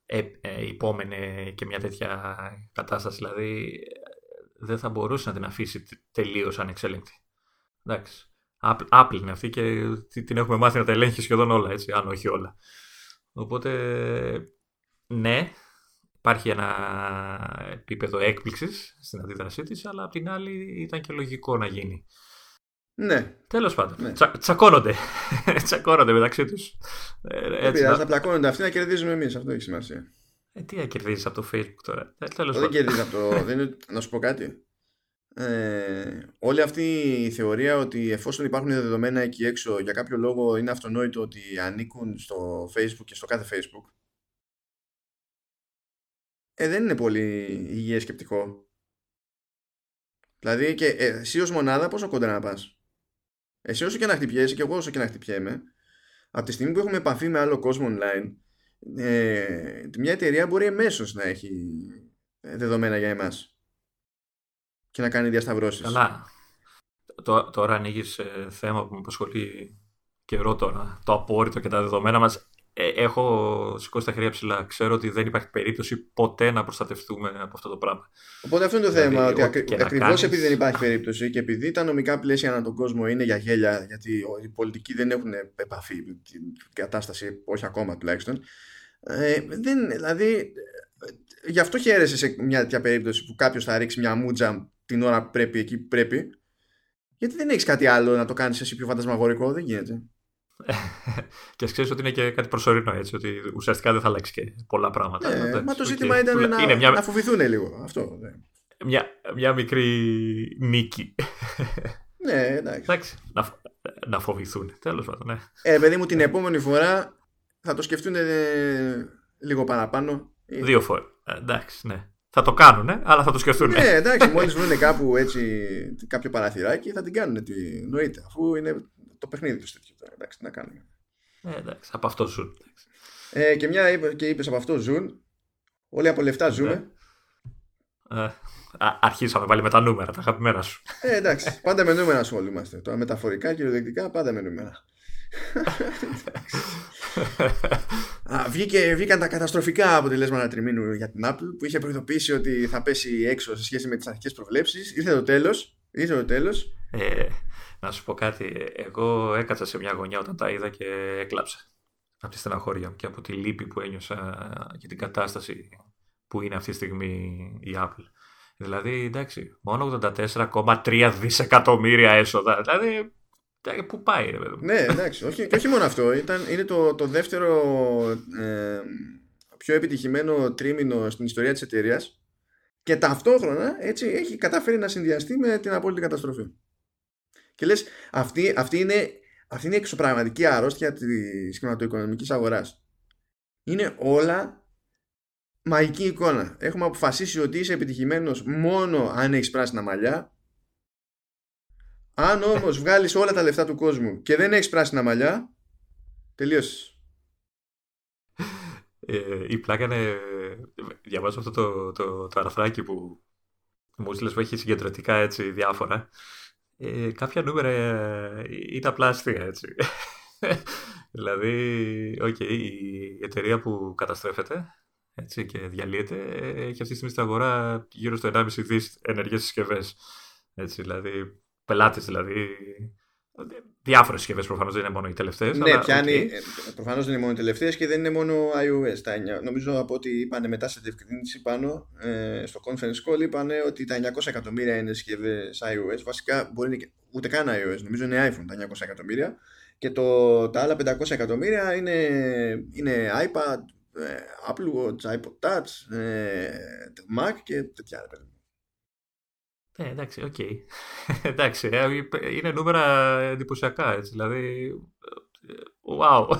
ε, ε, υπόμενε και μια τέτοια κατάσταση. Δηλαδή, ε, δεν θα μπορούσε να την αφήσει τελείως ανεξέλεγκτη. Εντάξει. Apple, Apple είναι αυτή και τι- την έχουμε μάθει να τα ελέγχει σχεδόν όλα, έτσι, αν όχι όλα. Οπότε, ναι, υπάρχει ένα επίπεδο έκπληξης στην αντίδρασή της, αλλά απ' την άλλη ήταν και λογικό να γίνει. Ναι, Τέλος πάντων. Ναι. Τσα, τσακώνονται. τσακώνονται μεταξύ τους. Ε, δεν έτσι, πειράζει, να... θα πλακώνονται αυτοί να κερδίζουμε εμείς. Αυτό έχει σημασία. ε, τι να κερδίζεις από το Facebook τώρα. Ε, τέλος Δεν πάντων. κερδίζεις από το. δεν είναι... Να σου πω κάτι. Ε, όλη αυτή η θεωρία ότι εφόσον υπάρχουν δεδομένα εκεί έξω για κάποιο λόγο είναι αυτονόητο ότι ανήκουν στο Facebook και στο κάθε Facebook; Ε, δεν είναι πολύ υγιές σκεπτικό. Δηλαδή και ε, εσύ ως μονάδα πόσο κοντά να πας; Εσύ όσο και να χτυπιέσαι και εγώ όσο και να χτυπιέμαι από τη στιγμή που έχουμε επαφή με άλλο κόσμο online ε, μια εταιρεία μπορεί εμέσως να έχει δεδομένα για εμάς και να κάνει διασταυρώσεις. Καλά. Τω- τώρα ανοίγεις θέμα που με απασχολεί καιρό τώρα. Το απόρριτο και τα δεδομένα μας. έχω σηκώσει τα χέρια ψηλά. Ξέρω ότι δεν υπάρχει περίπτωση ποτέ να προστατευτούμε από αυτό το πράγμα. Οπότε αυτό είναι το Δηλαδή, θέμα, ότι ό,τι ακρι... και να ακριβώς κάνεις- επειδή δεν υπάρχει περίπτωση και επειδή τα νομικά πλαίσια ανά τον κόσμο είναι για γέλια, γιατί οι πολιτικοί δεν έχουν επαφή με την κατάσταση, όχι ακόμα τουλάχιστον, ε, δεν, δηλαδή, ε, γι' αυτό χαίρεσαι σε μια τέτοια περίπτωση που κάποιος θα ρίξει μια μούτζα την ώρα που πρέπει, εκεί που πρέπει, γιατί δεν έχεις κάτι άλλο να το κάνεις εσύ πιο φαντασμαγορικό, δεν γίνεται. και ξέρεις ότι είναι και κάτι προσωρινό έτσι. Ότι ουσιαστικά δεν θα αλλάξει και πολλά πράγματα. Ναι, Εντάξει, μα το οκ. ζήτημα ήταν Τουλά- να, είναι μια, να φοβηθούν λίγο αυτό. Ναι, μια, μια μικρή νίκη. ναι εντάξει. Εντάξει. Να, φ- να φοβηθούν. Τέλος πάντων, ναι. Ε, παιδί μου, την επόμενη φορά θα το σκεφτούν ε, λίγο παραπάνω. Ε, Δύο φορέ. Εντάξει, ναι. Θα το κάνουν, αλλά θα το σκεφτούν. Ναι, εντάξει, μόλις βρουν κάπου έτσι κάποιο παραθυράκι θα την κάνουν. Τι νοείται, αφού είναι το παιχνίδι τους τέτοιο. τώρα, Εντάξει, τι να κάνουμε. Ε, εντάξει, από αυτό ζουν. εντάξει. Ε, και μια είπε, και είπες από αυτό ζουν. Όλοι από λεφτά ζούμε. Ε, α- αρχίσαμε πάλι με τα νούμερα, τα αγαπημένα σου. Ε, εντάξει, πάντα με νούμερα ασχολούμαστε. Τώρα μεταφορικά και οδεκτικά πάντα με νούμερα. Α, βγήκε, βγήκαν τα καταστροφικά αποτελέσματα τριμήνου για την Apple που είχε προειδοποιήσει ότι θα πέσει έξω σε σχέση με τις αρχικές προβλέψεις. Ήρθε το τέλος. Ήρθε το τέλος. Ε, να σου πω κάτι. Εγώ έκατσα σε μια γωνιά όταν τα είδα και έκλαψα. Από τη στεναχώρια μου και από τη λύπη που ένιωσα για την κατάσταση που είναι αυτή τη στιγμή η Apple. Δηλαδή, εντάξει, μόνο 84,3 δισεκατομμύρια έσοδα. Δηλαδή, πού πάει, ρε παιδί Ναι, εντάξει, όχι, και όχι μόνο αυτό. Ήταν, είναι το, το δεύτερο ε, πιο επιτυχημένο τρίμηνο στην ιστορία της εταιρείας και ταυτόχρονα έτσι έχει καταφέρει να συνδυαστεί με την απόλυτη καταστροφή. Και λες, αυτή, αυτή είναι, αυτή είναι η εξωπραγματική αρρώστια της χρηματοοικονομικής αγοράς. Είναι όλα μαγική εικόνα. Έχουμε αποφασίσει ότι είσαι επιτυχημένος μόνο αν έχεις πράσινα μαλλιά. Αν όμως βγάλεις όλα τα λεφτά του κόσμου και δεν έχεις πράσινα μαλλιά, τελείωσες. Ε, η πλάκα είναι. Διαβάζω αυτό το, το, το αρθράκι που μου στείλες που έχει συγκεντρωτικά έτσι διάφορα. Ε, κάποια νούμερα ε, είναι απλά αστεία έτσι. δηλαδή, okay, η εταιρεία που καταστρέφεται έτσι, και διαλύεται έχει αυτή τη στιγμή στην αγορά γύρω στο 1,5 δις ενεργές συσκευές. Έτσι, δηλαδή, πελάτες δηλαδή Διάφορες συσκευές προφανώς δεν είναι μόνο οι τελευταίες. Ναι, αλλά, πιάνει. Okay. Προφανώς δεν είναι μόνο οι τελευταίες και δεν είναι μόνο iOS. Τα, νομίζω από ό,τι είπαν μετά σε διευκρίνηση πάνω ε, στο conference call, είπαν ότι τα 900 εκατομμύρια είναι συσκευές iOS. Βασικά μπορεί να ούτε καν iOS, νομίζω είναι iPhone τα 900 εκατομμύρια. Και το, τα άλλα 500 εκατομμύρια είναι, είναι iPad, ε, Apple Watch, iPod Touch, ε, Mac και τέτοια. Ναι, εντάξει, οκ. Okay. εντάξει, ε, είναι νούμερα εντυπωσιακά, έτσι, δηλαδή, wow.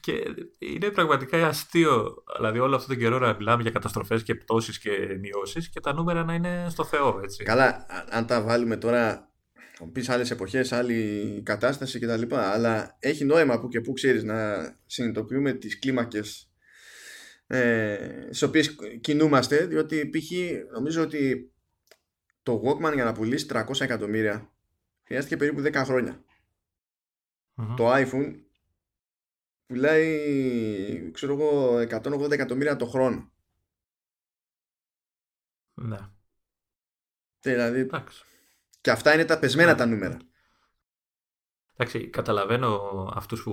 Και είναι πραγματικά αστείο, δηλαδή όλο αυτόν τον καιρό να μιλάμε για καταστροφές και πτώσεις και μειώσεις και τα νούμερα να είναι στο Θεό, έτσι. Καλά, αν τα βάλουμε τώρα, θα πεις άλλες εποχές, άλλη κατάσταση κτλ. Αλλά έχει νόημα που και που ξέρεις να συνειδητοποιούμε τις κλίμακες ε, στις οποίες κινούμαστε, διότι π.χ. νομίζω ότι το Walkman για να πουλήσεις 300 εκατομμύρια χρειάστηκε περίπου 10 χρονια Το iPhone πουλάει, ξέρω εγώ, 180 εκατομμύρια το χρόνο. Ναι. Δηλαδή, Εντάξει. και αυτά είναι τα πεσμένα τα νούμερα. Εντάξει, καταλαβαίνω αυτούς που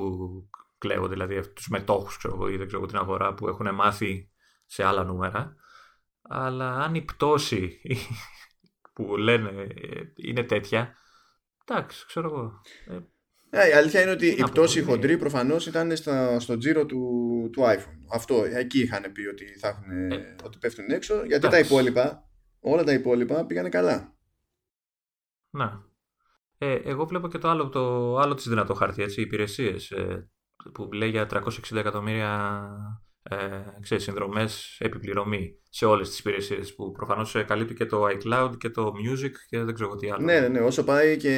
κλαίω, δηλαδή τους μετόχους, ξέρω εγώ, ή δεν ξέρω την αγορά που έχουν μάθει σε άλλα νούμερα. Αλλά αν η πτώση που λένε ε, είναι τέτοια. Εντάξει, ξέρω εγώ. Ε, ε, η αλήθεια είναι ότι η πτώση χοντρή προφανώς ήταν στα, στο τζίρο του, του iPhone. Αυτό, εκεί είχαν πει ότι, θα έχουν, ε, ότι πέφτουν έξω, γιατί τα υπόλοιπα, όλα τα υπόλοιπα πήγανε καλά. Να. Ε, εγώ βλέπω και το άλλο, το άλλο της δυνατό χαρτί, έτσι, οι υπηρεσίες, ε, που λέει για 360 εκατομμύρια ε, ξέρεις, συνδρομές επιπληρωμή σε όλες τις υπηρεσίες που προφανώς καλύπτει και το iCloud και το Music και δεν ξέρω τι άλλο. Ναι, ναι, ναι, όσο πάει και,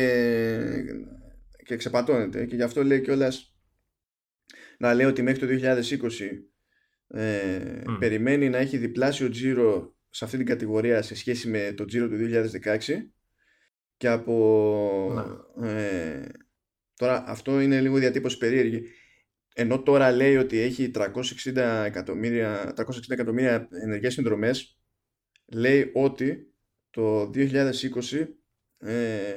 και ξεπατώνεται και γι' αυτό λέει κιόλας να λέει ότι μέχρι το 2020 ε, περιμένει να έχει διπλάσιο τζίρο σε αυτή την κατηγορία σε σχέση με το τζίρο του 2016 και από ε, τώρα αυτό είναι λίγο διατύπωση περίεργη ενώ τώρα λέει ότι έχει 360 εκατομμύρια, 360 εκατομμύρια ενεργές συνδρομές λέει ότι το 2020 ε,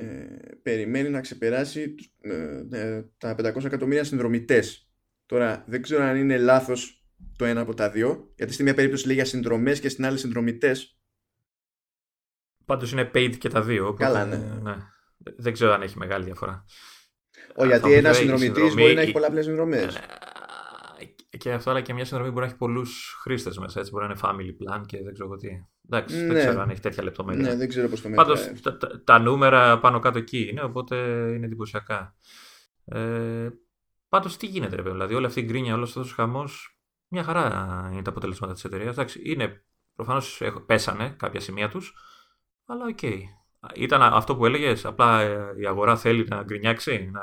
περιμένει να ξεπεράσει ε, ε, τα 500 εκατομμύρια συνδρομητές τώρα δεν ξέρω αν είναι λάθος το ένα από τα δύο γιατί στη μία περίπτωση λέει για συνδρομές και στην άλλη συνδρομητές Πάντως είναι paid και τα δύο οπότε, Καλά ναι. ναι. Δεν ξέρω αν έχει μεγάλη διαφορά όχι, γιατί ένας συνδρομητής μπορεί να έχει πολλαπλές συνδρομές. Ε, και αυτό, αλλά και μια συνδρομή μπορεί να έχει πολλούς χρήστες μέσα. Έτσι, μπορεί να είναι family plan και δεν ξέρω τι. Εντάξει, ναι. δεν ξέρω αν έχει τέτοια λεπτομέρεια. Ναι, δεν ξέρω πώς το μετράει. Πάντως τα, τα, τα, νούμερα πάνω κάτω εκεί είναι, οπότε είναι εντυπωσιακά. Ε, Πάντως τι γίνεται, ρε Δηλαδή, όλη αυτή η γκρίνια, όλος αυτός ο χαμός, μια χαρά είναι τα αποτελέσματα της εταιρείας. Εντάξει, είναι προφανώς πέσανε κάποια σημεία τους, αλλά οκ. Okay. Ήταν αυτό που έλεγες, απλά ε, η αγορά θέλει να γκρινιάξει, να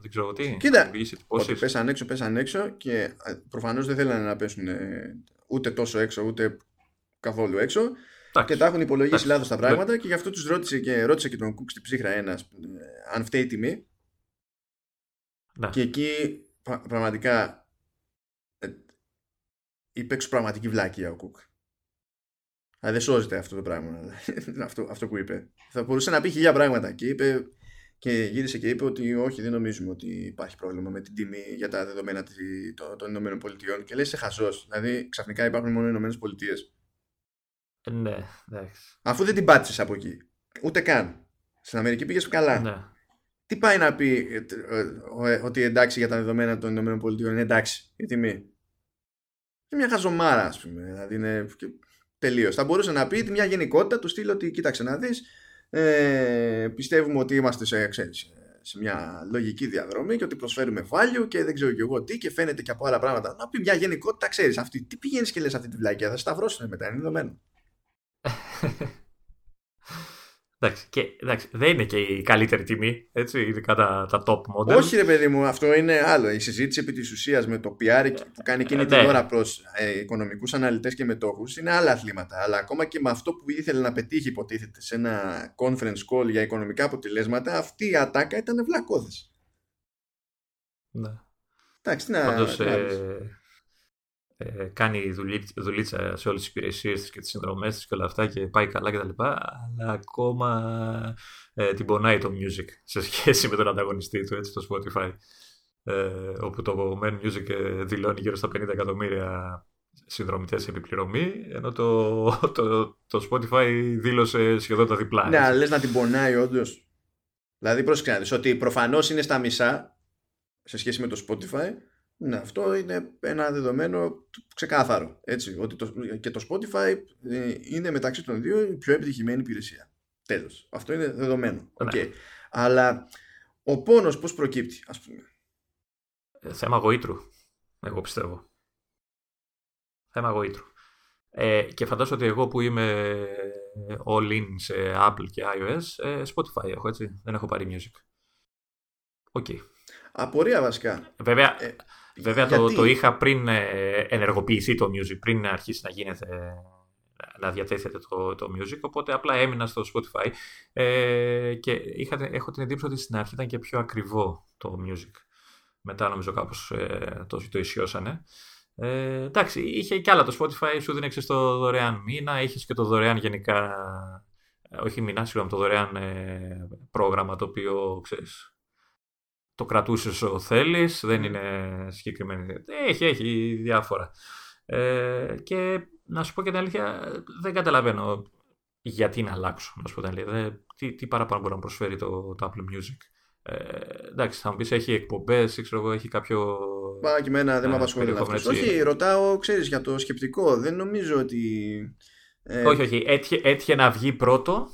δεν ξέρω τι. Κοίτα, ότι πέσαν έξω, πέσαν έξω και ε, προφανώς δεν θέλανε να πέσουν ούτε τόσο έξω, ούτε καθόλου έξω. Τάξη. Και τα έχουν υπολογίσει λάθος τα πράγματα και γι' αυτό τους ρώτησε και, ρώτησε και τον Κουκ στην ψύχρα ένας ε, αν φταίει η τιμή. Να. Και εκεί πραγματικά είπε πραγματική βλάκια ο Κουκ. Αλλά δεν σώζεται αυτό το πράγμα. αυτό, αυτό που είπε. Θα μπορούσε να πει χιλιά πράγματα και είπε και γύρισε και είπε ότι όχι, δεν νομίζουμε ότι υπάρχει πρόβλημα με την τιμή για τα δεδομένα των Ηνωμένων Πολιτειών. Και λέει σε χαζός. Δηλαδή, ξαφνικά υπάρχουν μόνο οι Ηνωμένες Πολιτείες. Ναι, εντάξει. Αφού δεν την πάτησες από εκεί. Ούτε καν. Στην Αμερική πήγες καλά. Ναι. Τι πάει να πει ε, ε, ε, ότι εντάξει για τα δεδομένα των ΗΠΑ είναι εντάξει η τιμή; Είναι μια χαζομάρα, ας πούμε. Δηλαδή είναι τελείως. Θα μπορούσε να πει μια γενικότητα του στείλω ότι κοίταξε να δεις. Ε, πιστεύουμε ότι είμαστε σε, ξέρεις, σε μια λογική διαδρομή και ότι προσφέρουμε value και δεν ξέρω και εγώ τι και φαίνεται και από άλλα πράγματα. Να πει μια γενικότητα, ξέρεις αυτή. Τι πηγαίνεις και λες αυτή τη βλάκια, θα σταυρώσουν μετά, είναι δεδομένο. Εντάξει, και, εντάξει, δεν είναι και η καλύτερη τιμή, έτσι, ειδικά τα, τα top model. Όχι ρε παιδί μου, αυτό είναι άλλο. Η συζήτηση επί της ουσίας με το PR που κάνει εκείνη ε, την ναι. ώρα προς ε, οικονομικούς αναλυτές και μετόχους είναι άλλα αθλήματα. Αλλά ακόμα και με αυτό που ήθελε να πετύχει υποτίθεται σε ένα conference call για οικονομικά αποτελέσματα, αυτή η ατάκα ήταν βλακώδες. Ναι. Εντάξει, να... Πάντως, ε, ε, κάνει δουλίτσα σε όλες τις υπηρεσίες της και τις συνδρομές της και όλα αυτά και πάει καλά κτλ. Αλλά ακόμα ε, την πονάει το music σε σχέση με τον ανταγωνιστή του, έτσι, το Spotify. Ε, όπου το Men Music ε, δηλώνει γύρω στα 50 εκατομμύρια συνδρομητές επιπληρωμή, ενώ το, το, το Spotify δήλωσε σχεδόν τα διπλά. Ναι, λες να την πονάει όντως. Δηλαδή, πρόσεξε ότι προφανώς είναι στα μισά σε σχέση με το Spotify, ναι, αυτό είναι ένα δεδομένο ξεκάθαρο. Έτσι, ότι το, και το Spotify ε, είναι μεταξύ των δύο η πιο επιτυχημένη υπηρεσία. Τέλος. Αυτό είναι δεδομένο. Okay. Αλλά ο πόνος πώς προκύπτει, ας πούμε; Ε, θέμα γοήτρου, εγώ πιστεύω. Θέμα γοήτρου. Ε, και φαντάζομαι ότι εγώ που είμαι all in σε Apple και iOS, ε, Spotify έχω, έτσι. Δεν έχω πάρει Music. Οκ. Okay. Απορία βασικά. Βέβαια, ε, Βέβαια το, το είχα πριν ε, ενεργοποιηθεί το Music, πριν αρχίσει να γίνεται να διατέθεται το, το Music, οπότε απλά έμεινα στο Spotify ε, και είχα, έχω την εντύπωση ότι στην αρχή ήταν και πιο ακριβό το Music. Μετά νομίζω κάπως ε, το, το ισιώσανε. Ε, εντάξει, είχε και άλλα το Spotify, σου δίνεξε στο δωρεάν μήνα, είχε και το δωρεάν γενικά, όχι μήνα, συγγνώμη, το δωρεάν ε, πρόγραμμα το οποίο, ξέρεις, το κρατούσες όσο θέλεις, δεν είναι συγκεκριμένη. Έχει, έχει διάφορα. Ε, και να σου πω και την αλήθεια, δεν καταλαβαίνω γιατί να αλλάξω. Να σου πω την αλήθεια. τι, τι παραπάνω μπορεί να προσφέρει το, το Apple Music. Ε, εντάξει, θα μου πεις έχει εκπομπές, ξέρω εγώ, έχει κάποιο. Μα και εμένα δεν με απασχολεί αυτό. Όχι, ρωτάω, ξέρεις για το σκεπτικό. Δεν νομίζω ότι. Ε... Όχι, όχι. Έτυχε, έτυχε να βγει πρώτο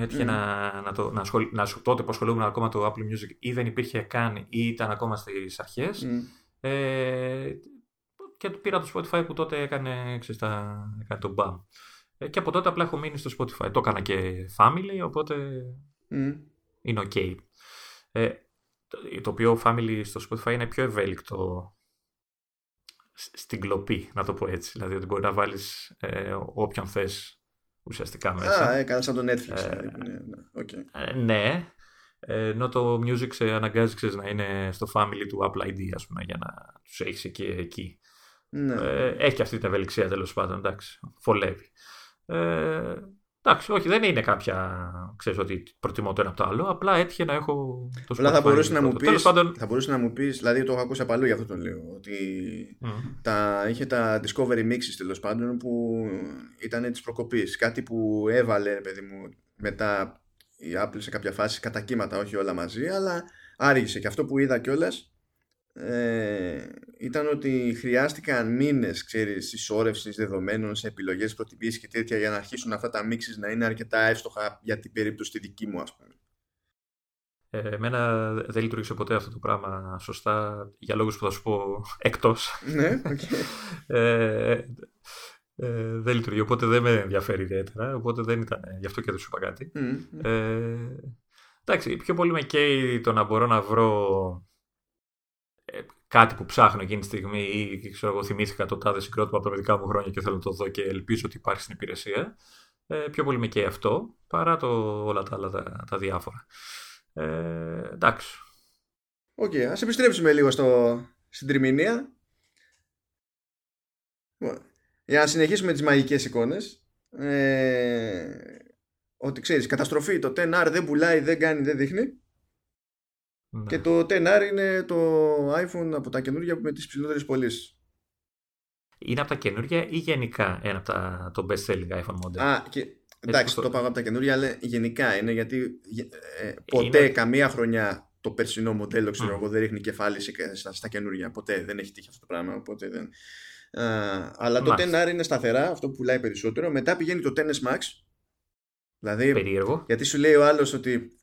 Έτυχε mm. να, να, το, να, ασχολ, να τότε που ασχολούμαι ακόμα το Apple Music ή δεν υπήρχε καν ή ήταν ακόμα στις αρχές. Mm. Ε, και πήρα το Spotify που τότε έκανε, ξέρεις, τα, έκανε το BAM. Ε, και από τότε απλά έχω μείνει στο Spotify. Το έκανα και family, οπότε mm. είναι ok. Ε, το, το οποίο family στο Spotify είναι πιο ευέλικτο στην κλοπή, να το πω έτσι. Δηλαδή ότι μπορεί να βάλεις ε, όποιον θες ουσιαστικά μέσα. Α, έκανα σαν το Netflix. Ε, δηλαδή, ναι, ναι. Okay. Ε, ναι. Ενώ το music σε αναγκάζει ξέρεις, να είναι στο family του Apple ID, ας πούμε, για να τους έχεις εκεί. εκεί. Ναι. Ε, έχει αυτή την ευελιξία τέλος πάντων, εντάξει. Φολεύει. Ε, Εντάξει, όχι, δεν είναι κάποια. ξέρεις ότι προτιμώ το ένα από το άλλο. Απλά έτυχε να έχω το Απλά θα μπορούσε να, μου πεις, πάντων... θα μπορούσε να μου πεις, δηλαδή το έχω ακούσει από αλλού για αυτό το λέω. Ότι τα, είχε τα Discovery Mixes τέλος πάντων που ήταν της προκοπής. Κάτι που έβαλε, παιδί μου, μετά η Apple σε κάποια φάση κατά κύματα, όχι όλα μαζί, αλλά άργησε. Και αυτό που είδα κιόλας ε, ήταν ότι χρειάστηκαν μήνες ξέρεις συσσόρευσης δεδομένων σε επιλογές προτιμήσεις και τέτοια για να αρχίσουν αυτά τα μίξεις να είναι αρκετά εύστοχα για την περίπτωση τη δική μου ας πούμε. Ε, εμένα δεν λειτουργήσε ποτέ αυτό το πράγμα σωστά για λόγους που θα σου πω εκτός. Ναι, okay. ε, ε, δεν λειτουργεί, οπότε δεν με ενδιαφέρει ιδιαίτερα, οπότε δεν ήταν, γι' αυτό και δεν σου είπα κάτι. Mm, ε, εντάξει, πιο πολύ με καίει το να μπορώ να βρω κάτι που ψάχνω εκείνη τη στιγμή ή ξέρω εγώ θυμήθηκα το τάδε συγκρότημα από τα δικά μου χρόνια και θέλω να το δω και ελπίζω ότι υπάρχει στην υπηρεσία. Ε, πιο πολύ με καίει αυτό παρά το, όλα τα άλλα τα, τα διάφορα. Ε, εντάξει. OK, okay, ας επιστρέψουμε λίγο στο, στην τριμηνία. Για να συνεχίσουμε τις μαγικές εικόνες. Ε, ότι ξέρεις, καταστροφή, το 10R δεν πουλάει, δεν κάνει, δεν δείχνει. Ναι. Και το 10R είναι το iPhone από τα καινούργια με τις ψηλότερες πωλήσεις. Είναι από τα καινούργια ή γενικά ένα από τα, το best selling iPhone model; Α, και, εντάξει, το είπα από τα καινούργια, αλλά γενικά είναι γιατί ε, ποτέ είναι... καμία χρονιά το περσινό μοντέλο, ξέρω εγώ, δεν ρίχνει κεφάλι στα, στα καινούργια. Ποτέ δεν έχει τύχει αυτό το πράγμα. Οπότε δεν... Α, αλλά το 10R είναι σταθερά, αυτό που πουλάει περισσότερο. Μετά πηγαίνει το 10S Max. Δηλαδή, Περίεργο. γιατί σου λέει ο άλλος ότι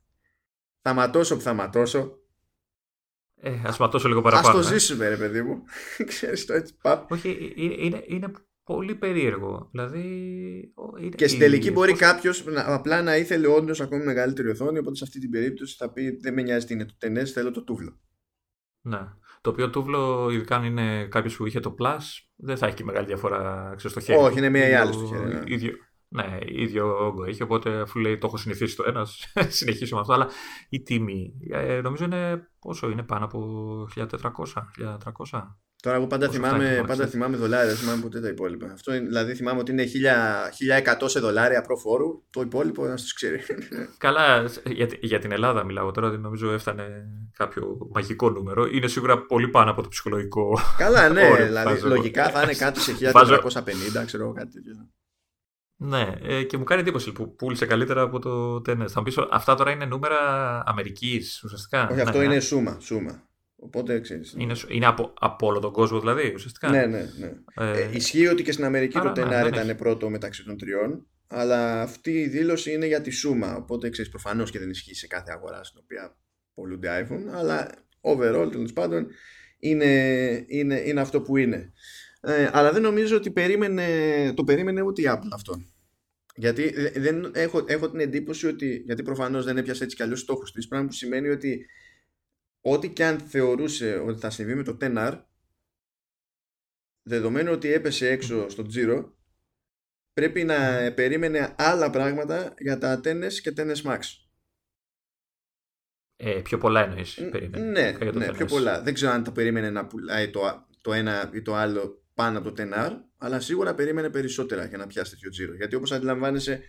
θα ματώσω που θα ματώσω. Ε, ας ματώσω λίγο παραπάνω. Ας το ε. ζήσουμε ρε παιδί μου. Ξέρεις το έτσι παπ. Όχι, είναι, είναι πολύ περίεργο. Δηλαδή, είναι, και στην τελική μπορεί πώς... κάποιος απλά να ήθελε όντως ακόμη μεγαλύτερη οθόνη. Οπότε σε αυτή την περίπτωση θα πει: Δεν με νοιάζει τι είναι το τενές, θέλω το τούβλο. Ναι. Το οποίο τούβλο, ειδικά αν είναι κάποιος που είχε το Plus, δεν θα έχει και μεγάλη διαφορά ξέρω, στο χέρι. Όχι, είναι μία ή άλλη στο χέρι. Ναι. Ίδιο, ναι, ίδιο όγκο έχει. Οπότε αφού λέει το έχω συνηθίσει το ένας, συνεχίσω με αυτό. Αλλά η τιμή ε, νομίζω είναι πόσο είναι πάνω από 1400, 1300. Τώρα εγώ πάντα, θυμάμαι, πάντα θυμάμαι δολάρια, δεν θυμάμαι ποτέ τα υπόλοιπα. Αυτό δηλαδή θυμάμαι ότι είναι 1100 σε δολάρια προ φόρου, το υπόλοιπο να σας ξέρει. Καλά, για, για την Ελλάδα μιλάω τώρα, δεν νομίζω έφτανε κάποιο μαγικό νούμερο. Είναι σίγουρα πολύ πάνω από το ψυχολογικό. Καλά, ναι, δηλαδή λογικά θα είναι κάτι σε 1450, ξέρω κάτι τέτοιο. Ναι, ε, και μου κάνει εντύπωση που πούλησε καλύτερα από το Tennis. Θα μου πεις, αυτά τώρα είναι νούμερα Αμερικής ουσιαστικά; Όχι, αυτό ναι, είναι ναι. σούμα. σούμα. Οπότε ξέρεις. Είναι, είναι από, από όλο τον κόσμο δηλαδή ουσιαστικά; Ναι, ναι, ναι. Ε, ε, ισχύει ότι και στην Αμερική το Tenor ναι, ήταν πρώτο μεταξύ των τριών. Αλλά αυτή η δήλωση είναι για τη σούμα. Οπότε ξέρεις, προφανώς και δεν ισχύει σε κάθε αγορά στην οποία πολλούνται iPhone. Αλλά overall τέλος πάντων είναι, είναι, είναι αυτό που είναι. Ε, αλλά δεν νομίζω ότι περίμενε, το περίμενε ούτε η Apple αυτό. Γιατί δεν έχω, έχω την εντύπωση ότι, γιατί προφανώς δεν έπιασε έτσι κι αλλιώς στόχους της, πράγμα που σημαίνει ότι ό,τι και αν θεωρούσε ότι θα συμβεί με το 10R, δεδομένου ότι έπεσε έξω στο Giro, πρέπει να περίμενε άλλα πράγματα για τα Tennis και Tennis Max. Ε, πιο πολλά εννοείς, περίμενε. Ναι, ναι πιο πολλά. Δεν ξέρω αν το περίμενε να πουλάει το, το ένα ή το άλλο πάνω από το 10R, αλλά σίγουρα περίμενε περισσότερα για να πιάσει τέτοιο τζίρο. Γιατί όπως αντιλαμβάνεσαι,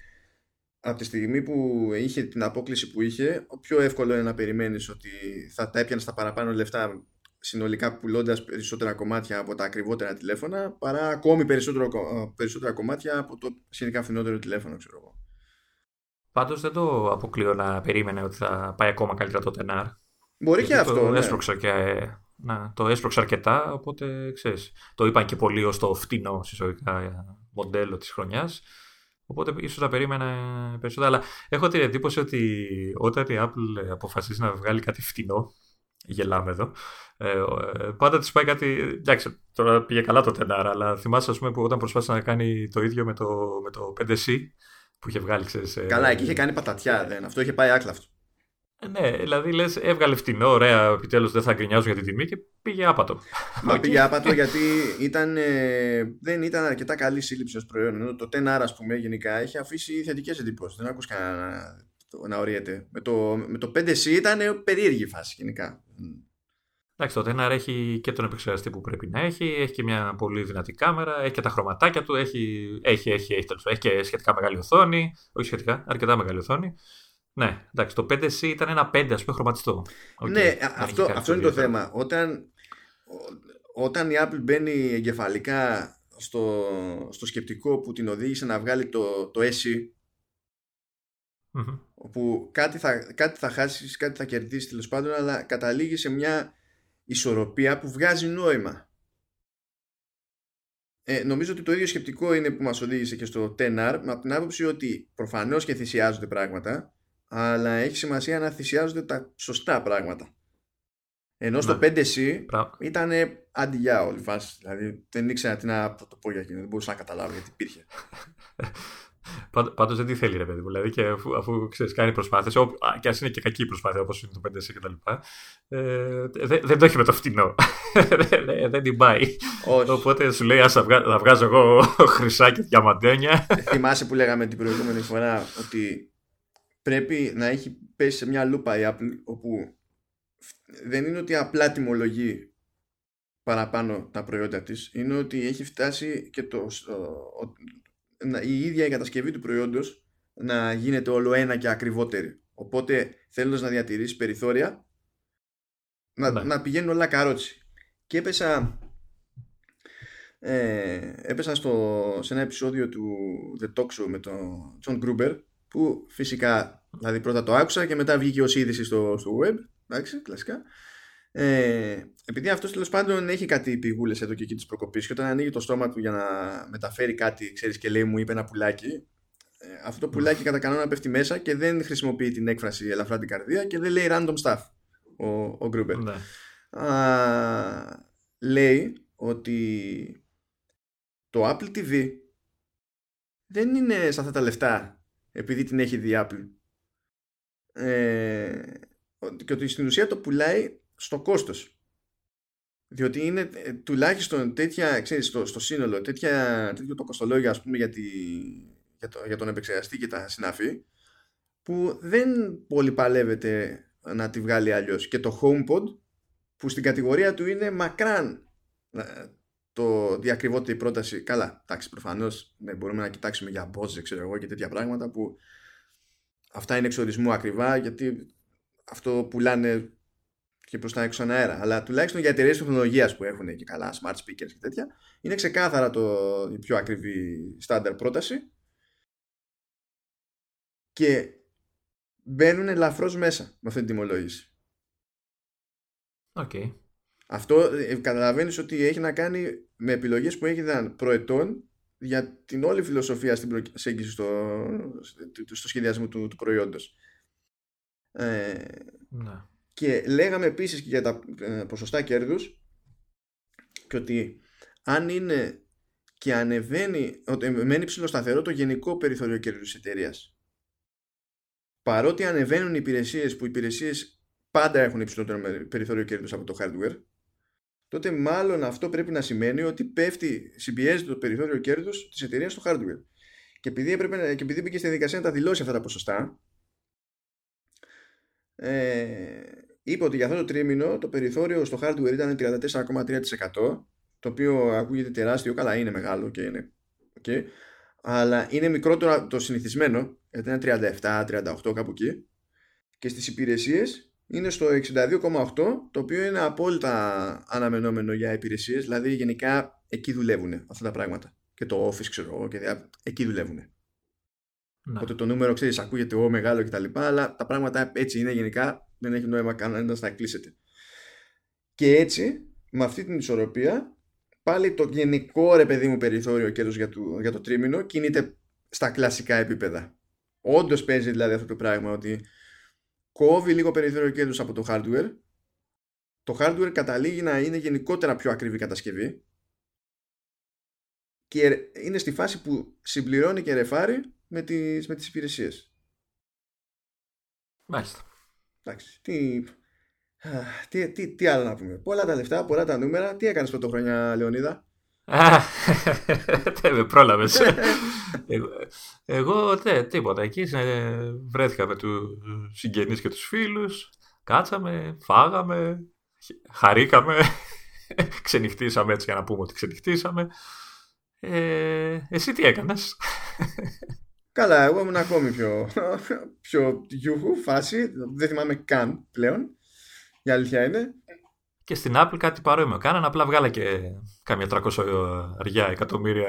από τη στιγμή που είχε την απόκληση που είχε, πιο εύκολο είναι να περιμένεις ότι θα τα έπιανες στα παραπάνω λεφτά συνολικά πουλώντας περισσότερα κομμάτια από τα ακριβότερα τηλέφωνα, παρά ακόμη περισσότερο, περισσότερα κομμάτια από το σχετικά φθηνότερο τηλέφωνο, ξέρω εγώ. Πάντως δεν το αποκλείω να περίμενε ότι θα πάει ακόμα καλύτερα το 10R. Μπορεί και αυτό. Το ναι. έσπρωξα και να, το έσπρωξε αρκετά, οπότε ξέρεις, το είπαν και πολύ ως το φτηνό συσσωρικά μοντέλο της χρονιάς. Οπότε ίσως θα περίμενα περισσότερα. Αλλά έχω την εντύπωση ότι όταν η Apple αποφασίζει να βγάλει κάτι φτηνό, γελάμε εδώ, ε, ε πάντα της πάει κάτι. Εντάξει, τώρα πήγε καλά το τενάρα, αλλά θυμάσαι ας πούμε, που όταν προσπάθησε να κάνει το ίδιο με το, με το 5C που είχε βγάλει, ξέρεις, ε, Καλά, εκεί είχε κάνει πατατιά. Δεν. Αυτό είχε πάει άκλαυτο. Ναι, δηλαδή λες, έβγαλε φτηνό, ωραία, επιτέλους δεν θα γκρινιάζουν για την τιμή και πήγε άπατο. Μα πήγε άπατο γιατί ήταν, ε, δεν ήταν αρκετά καλή σύλληψη ως προϊόν. Ενώ το 10R, ας πούμε, γενικά έχει αφήσει θετικές εντυπώσεις. Δεν άκουσα κανένα να, να οριέται. Με το, με το 5C ήταν περίεργη φάση γενικά. Εντάξει, το 10R έχει και τον επεξεργαστή που πρέπει να έχει, έχει και μια πολύ δυνατή κάμερα, έχει και τα χρωματάκια του, έχει, έχει, έχει, έχει, έχει και σχετικά μεγάλη οθόνη, όχι σχετικά, αρκετά μεγάλη οθόνη. Ναι, εντάξει, το 5C ήταν ένα 5 ας πούμε χρωματιστό. Okay, ναι, αυτό, αυτό είναι το θέμα. Όταν, όταν η Apple μπαίνει εγκεφαλικά στο, στο σκεπτικό που την οδήγησε να βγάλει το, το SE mm όπου κάτι θα, κάτι θα χάσεις, κάτι θα κερδίσεις τέλος πάντων αλλά καταλήγει σε μια ισορροπία που βγάζει νόημα. Ε, νομίζω ότι το ίδιο σκεπτικό είναι που μας οδήγησε και στο 10R με την άποψη ότι προφανώς και θυσιάζονται πράγματα αλλά έχει σημασία να θυσιάζονται τα σωστά πράγματα. Ενώ στο 5C ναι. ήταν αντιγιά όλη η φάση. Δηλαδή δεν ήξερα τι να το πω για εκείνο. Δεν μπορούσα να καταλάβω γιατί υπήρχε. Πάντως δεν τη θέλει, ρε παιδί μου. Δηλαδή, και αφού, αφού ξέρεις, κάνει προσπάθειες, και ας είναι και κακή προσπάθεια όπως είναι το 5C κτλ. Ε, δεν, δεν το έχει με το φτηνό. δεν, δεν την πάει. Όχι. Οπότε σου λέει, ας θα βγάζω εγώ χρυσά και διαμαντένια. Θυμάσαι που λέγαμε την προηγούμενη φορά ότι πρέπει να έχει πέσει σε μια λούπα η Apple όπου δεν είναι ότι απλά τιμολογεί παραπάνω τα προϊόντα της είναι ότι έχει φτάσει και το, η ίδια η κατασκευή του προϊόντος να γίνεται όλο ένα και ακριβότερη οπότε θέλοντας να διατηρήσει περιθώρια να, ναι. να πηγαίνουν όλα καρότσι και έπεσα ε, έπεσαν στο, σε ένα επεισόδιο του The Talk Show με τον John Gruber που φυσικά, δηλαδή πρώτα το άκουσα και μετά βγήκε ως είδηση στο, στο web, εντάξει, κλασικά. Ε, επειδή αυτός τέλος πάντων έχει κάτι πηγούλες εδώ και εκεί της προκοπής και όταν ανοίγει το στόμα του για να μεταφέρει κάτι, ξέρεις και λέει μου είπε ένα πουλάκι, ε, αυτό το πουλάκι κατά κανόνα πέφτει μέσα και δεν χρησιμοποιεί την έκφραση ελαφρά την καρδία και δεν λέει random stuff ο, ο Gruber. Ναι. λέει ότι το Apple TV δεν είναι σε αυτά τα λεφτά επειδή την έχει δει Apple. Ε, και ότι στην ουσία το πουλάει στο κόστος. Διότι είναι ε, τουλάχιστον τέτοια, ξέρεις, στο, στο σύνολο, τέτοια, τέτοιο το κοστολόγιο ας πούμε για, τη, για, το, για τον επεξεργαστή και τα συναφή που δεν πολύ παλεύεται να τη βγάλει αλλιώς. Και το HomePod που στην κατηγορία του είναι μακράν ε, το διακριβότερη πρόταση. Καλά, εντάξει, προφανώς ναι, μπορούμε να κοιτάξουμε για Bose, ξέρω εγώ, και τέτοια πράγματα που αυτά είναι εξορισμού ακριβά γιατί αυτό πουλάνε και προς τα έξω στον αέρα. Αλλά τουλάχιστον για εταιρείες τεχνολογίας που έχουν και καλά smart speakers και τέτοια, είναι ξεκάθαρα το, η πιο ακριβή στάνταρ πρόταση. Και μπαίνουν ελαφρώς μέσα με αυτή την τιμολόγηση. Okay. Αυτό ε, καταλαβαίνεις ότι έχει να κάνει με επιλογές που έγιναν προετών για την όλη φιλοσοφία στην προσέγγιση στο, στο σχεδιασμό του, του προϊόντος. Ε, να. Και λέγαμε επίσης και για τα ε, ποσοστά κέρδους και ότι αν είναι και ανεβαίνει, ότι μένει ψηλοσταθερό το γενικό περιθώριο κέρδους της εταιρείας. Παρότι ανεβαίνουν οι υπηρεσίες που οι υπηρεσίες πάντα έχουν υψηλότερο περιθώριο κέρδους από το hardware τότε μάλλον αυτό πρέπει να σημαίνει ότι πέφτει, συμπιέζεται το περιθώριο κέρδους της εταιρείας στο hardware. Και επειδή, έπρεπε, και επειδή μπήκε στη διαδικασία να τα δηλώσει αυτά τα ποσοστά, ε, είπε ότι για αυτό το τρίμηνο το περιθώριο στο hardware ήταν 34,3% το οποίο ακούγεται τεράστιο, καλά είναι μεγάλο και είναι okay, αλλά είναι μικρότερο το συνηθισμένο γιατί είναι 37-38 κάπου εκεί και στις υπηρεσίες είναι στο 62,8 το οποίο είναι απόλυτα αναμενόμενο για υπηρεσίες. Δηλαδή γενικά εκεί δουλεύουν αυτά τα πράγματα. Και το office ξέρω εγώ και διά, εκεί δουλεύουν να. Οπότε το νούμερο ξέρεις ακούγεται ο μεγάλο και τα λοιπά αλλά τα πράγματα έτσι είναι γενικά δεν έχει νόημα κανένας να κλείσετε. Και έτσι με αυτή την ισορροπία πάλι το γενικό ρε παιδί μου περιθώριο κέρδος για το, για το τρίμηνο κινείται στα κλασικά επίπεδα. Όντως παίζει δηλαδή αυτό το πράγμα ότι κόβει λίγο περιθώριο κέρδους από το hardware το hardware καταλήγει να είναι γενικότερα πιο ακριβή κατασκευή και είναι στη φάση που συμπληρώνει και ρεφάρει με τις, με τις υπηρεσίες. Μάλιστα. Εντάξει, τι, τι, τι, τι άλλο να πούμε. Πολλά τα λεφτά, πολλά τα νούμερα. Τι έκανες πρωτοχρονιά, Λεωνίδα; Δεν με πρόλαβες. εγώ, τίποτα. Εκεί βρέθηκα με του συγγενείς και τους φίλους. Κάτσαμε, φάγαμε, χαρήκαμε. ξενυχτήσαμε έτσι για να πούμε ότι ξενυχτήσαμε. Ε, εσύ τι έκανες; Καλά, εγώ ήμουν ακόμη πιο, πιο γιούχου φάση. Δεν θυμάμαι καν πλέον. Η αλήθεια είναι. Και στην Apple κάτι παρόμοιο κάναν, απλά βγάλα και κάμια 300 αριά εκατομμύρια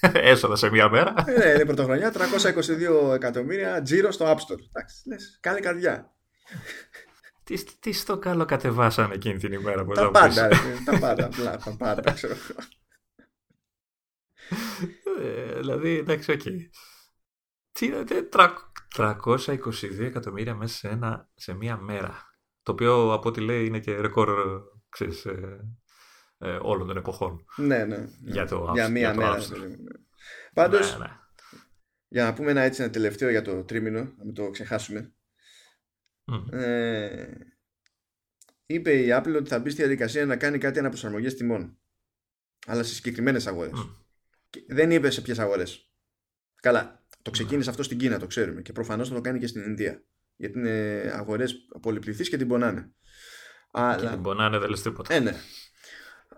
έσοδα σε μία μέρα. Ε, ναι, είναι πρωτοχρονιά, 322 εκατομμύρια τζίρο στο App Store. Εντάξει, λες, κάνει καρδιά. Τι, τι στο καλό κατεβάσανε εκείνη την ημέρα που Τα πάντα, τα πάντα, απλά, τα πάντα, ξέρω. Ε, δηλαδή, εντάξει, οκ. Τι, 322 εκατομμύρια μέσα σε, ένα, σε μία μέρα. Το οποίο από ό,τι λέει είναι και ρεκόρ ξέρεις, ε, ε, όλων των εποχών. Ναι, ναι. ναι. Για, το, για μία μέρα. Ναι, ναι. Πάντως, ναι, ναι. για να πούμε ένα έτσι ένα τελευταίο για το τρίμηνο, να μην το ξεχάσουμε. Mm. Ε, είπε η Apple ότι θα μπει στη διαδικασία να κάνει κάτι αναπροσαρμογές τιμών. Αλλά σε συγκεκριμένες αγορές. Mm. δεν είπε σε ποιες αγορές. Καλά, το ξεκίνησε αυτό στην Κίνα, το ξέρουμε. Και προφανώς θα το κάνει και στην Ινδία γιατί είναι αγορές πολυπληθείς και την πονάνε. Αλλά... Και την πονάνε δεν λες τίποτα. Ε, ναι.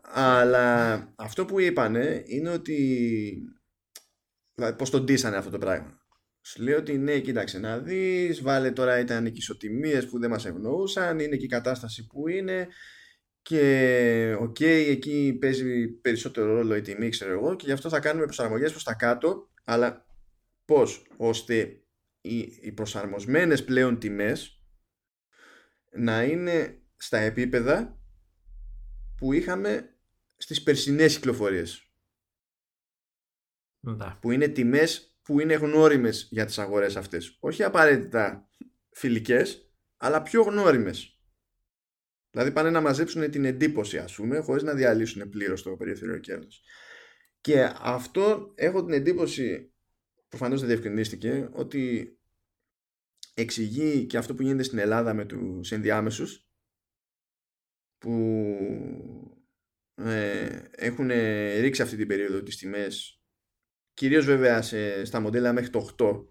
Αλλά αυτό που είπανε είναι ότι δηλαδή πώς τον ντύσανε αυτό το πράγμα. Σου λέει ότι ναι, κοίταξε να δεις, βάλε τώρα ήταν οι ισοτιμίες που δεν μας ευνοούσαν, είναι και η κατάσταση που είναι και OK, okay, εκεί παίζει περισσότερο ρόλο η τιμή, ξέρω εγώ, και γι' αυτό θα κάνουμε προσαρμογές προς τα κάτω, αλλά πώς, ώστε οι, οι προσαρμοσμένες πλέον τιμές να είναι στα επίπεδα που είχαμε στις περσινές κυκλοφορίες. Ναι. Που είναι τιμές που είναι γνώριμες για τις αγορές αυτές. Όχι απαραίτητα φιλικές, αλλά πιο γνώριμες. Δηλαδή πάνε να μαζέψουν την εντύπωση ας πούμε χωρίς να διαλύσουν πλήρως το περιθώριο κέρδος. Και αυτό έχω την εντύπωση, προφανώς δεν διευκρινίστηκε, ότι εξηγεί και αυτό που γίνεται στην Ελλάδα με τους ενδιάμεσους που ε, έχουν ρίξει αυτή την περίοδο τις τιμές κυρίως βέβαια σε, στα μοντέλα μέχρι το 8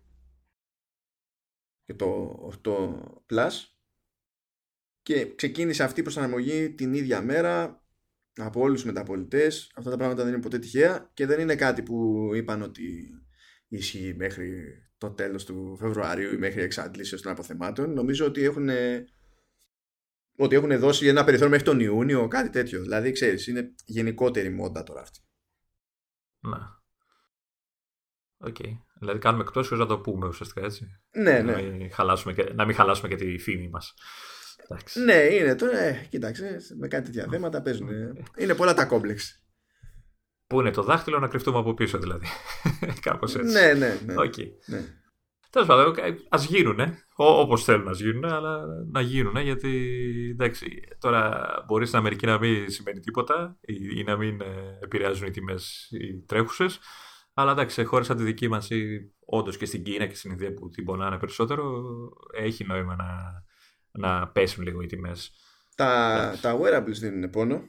και το 8 Plus. Και ξεκίνησε αυτή η προσαρμογή την ίδια μέρα από όλους τους μεταπολιτές. Αυτά τα πράγματα δεν είναι ποτέ τυχαία και δεν είναι κάτι που είπαν ότι ισχύει μέχρι το τέλος του Φεβρουαρίου ή μέχρι εξάντλησης των αποθεμάτων νομίζω ότι έχουν ότι έχουν δώσει ένα περιθώριο μέχρι τον Ιούνιο κάτι τέτοιο δηλαδή ξέρεις είναι γενικότερη μόντα τώρα αυτή Να. OK. Okay. Δηλαδή κάνουμε εκτός χωρίς να το πούμε ουσιαστικά έτσι. Ναι, ναι. Να μην χαλάσουμε και, να μην χαλάσουμε και τη φήμη μας. Ναι, είναι τώρα. Ε, κοίταξε, με κάτι τέτοια θέματα παίζουν. Είναι πολλά τα κόμπλεξ. Πού είναι το δάχτυλο να κρυφτούμε από πίσω, δηλαδή. Κάπως έτσι. Ναι, ναι. ναι. Okay. ναι. Τέλος πάντων, ας γίνουν, όπως θέλουν να γίνουν, αλλά να γίνουν, γιατί εντάξει, τώρα μπορεί στην Αμερική να μην σημαίνει τίποτα ή, ή να μην ε, επηρεάζουν οι τιμές οι τρέχουσες. Αλλά εντάξει, σε χώρες σαν τη δική μας ή όντως και στην Κίνα και στην Ινδία που την πονάνε περισσότερο, έχει νόημα να, να πέσουν λίγο οι τιμές. Τα, τα wearables δίνουν πόνο.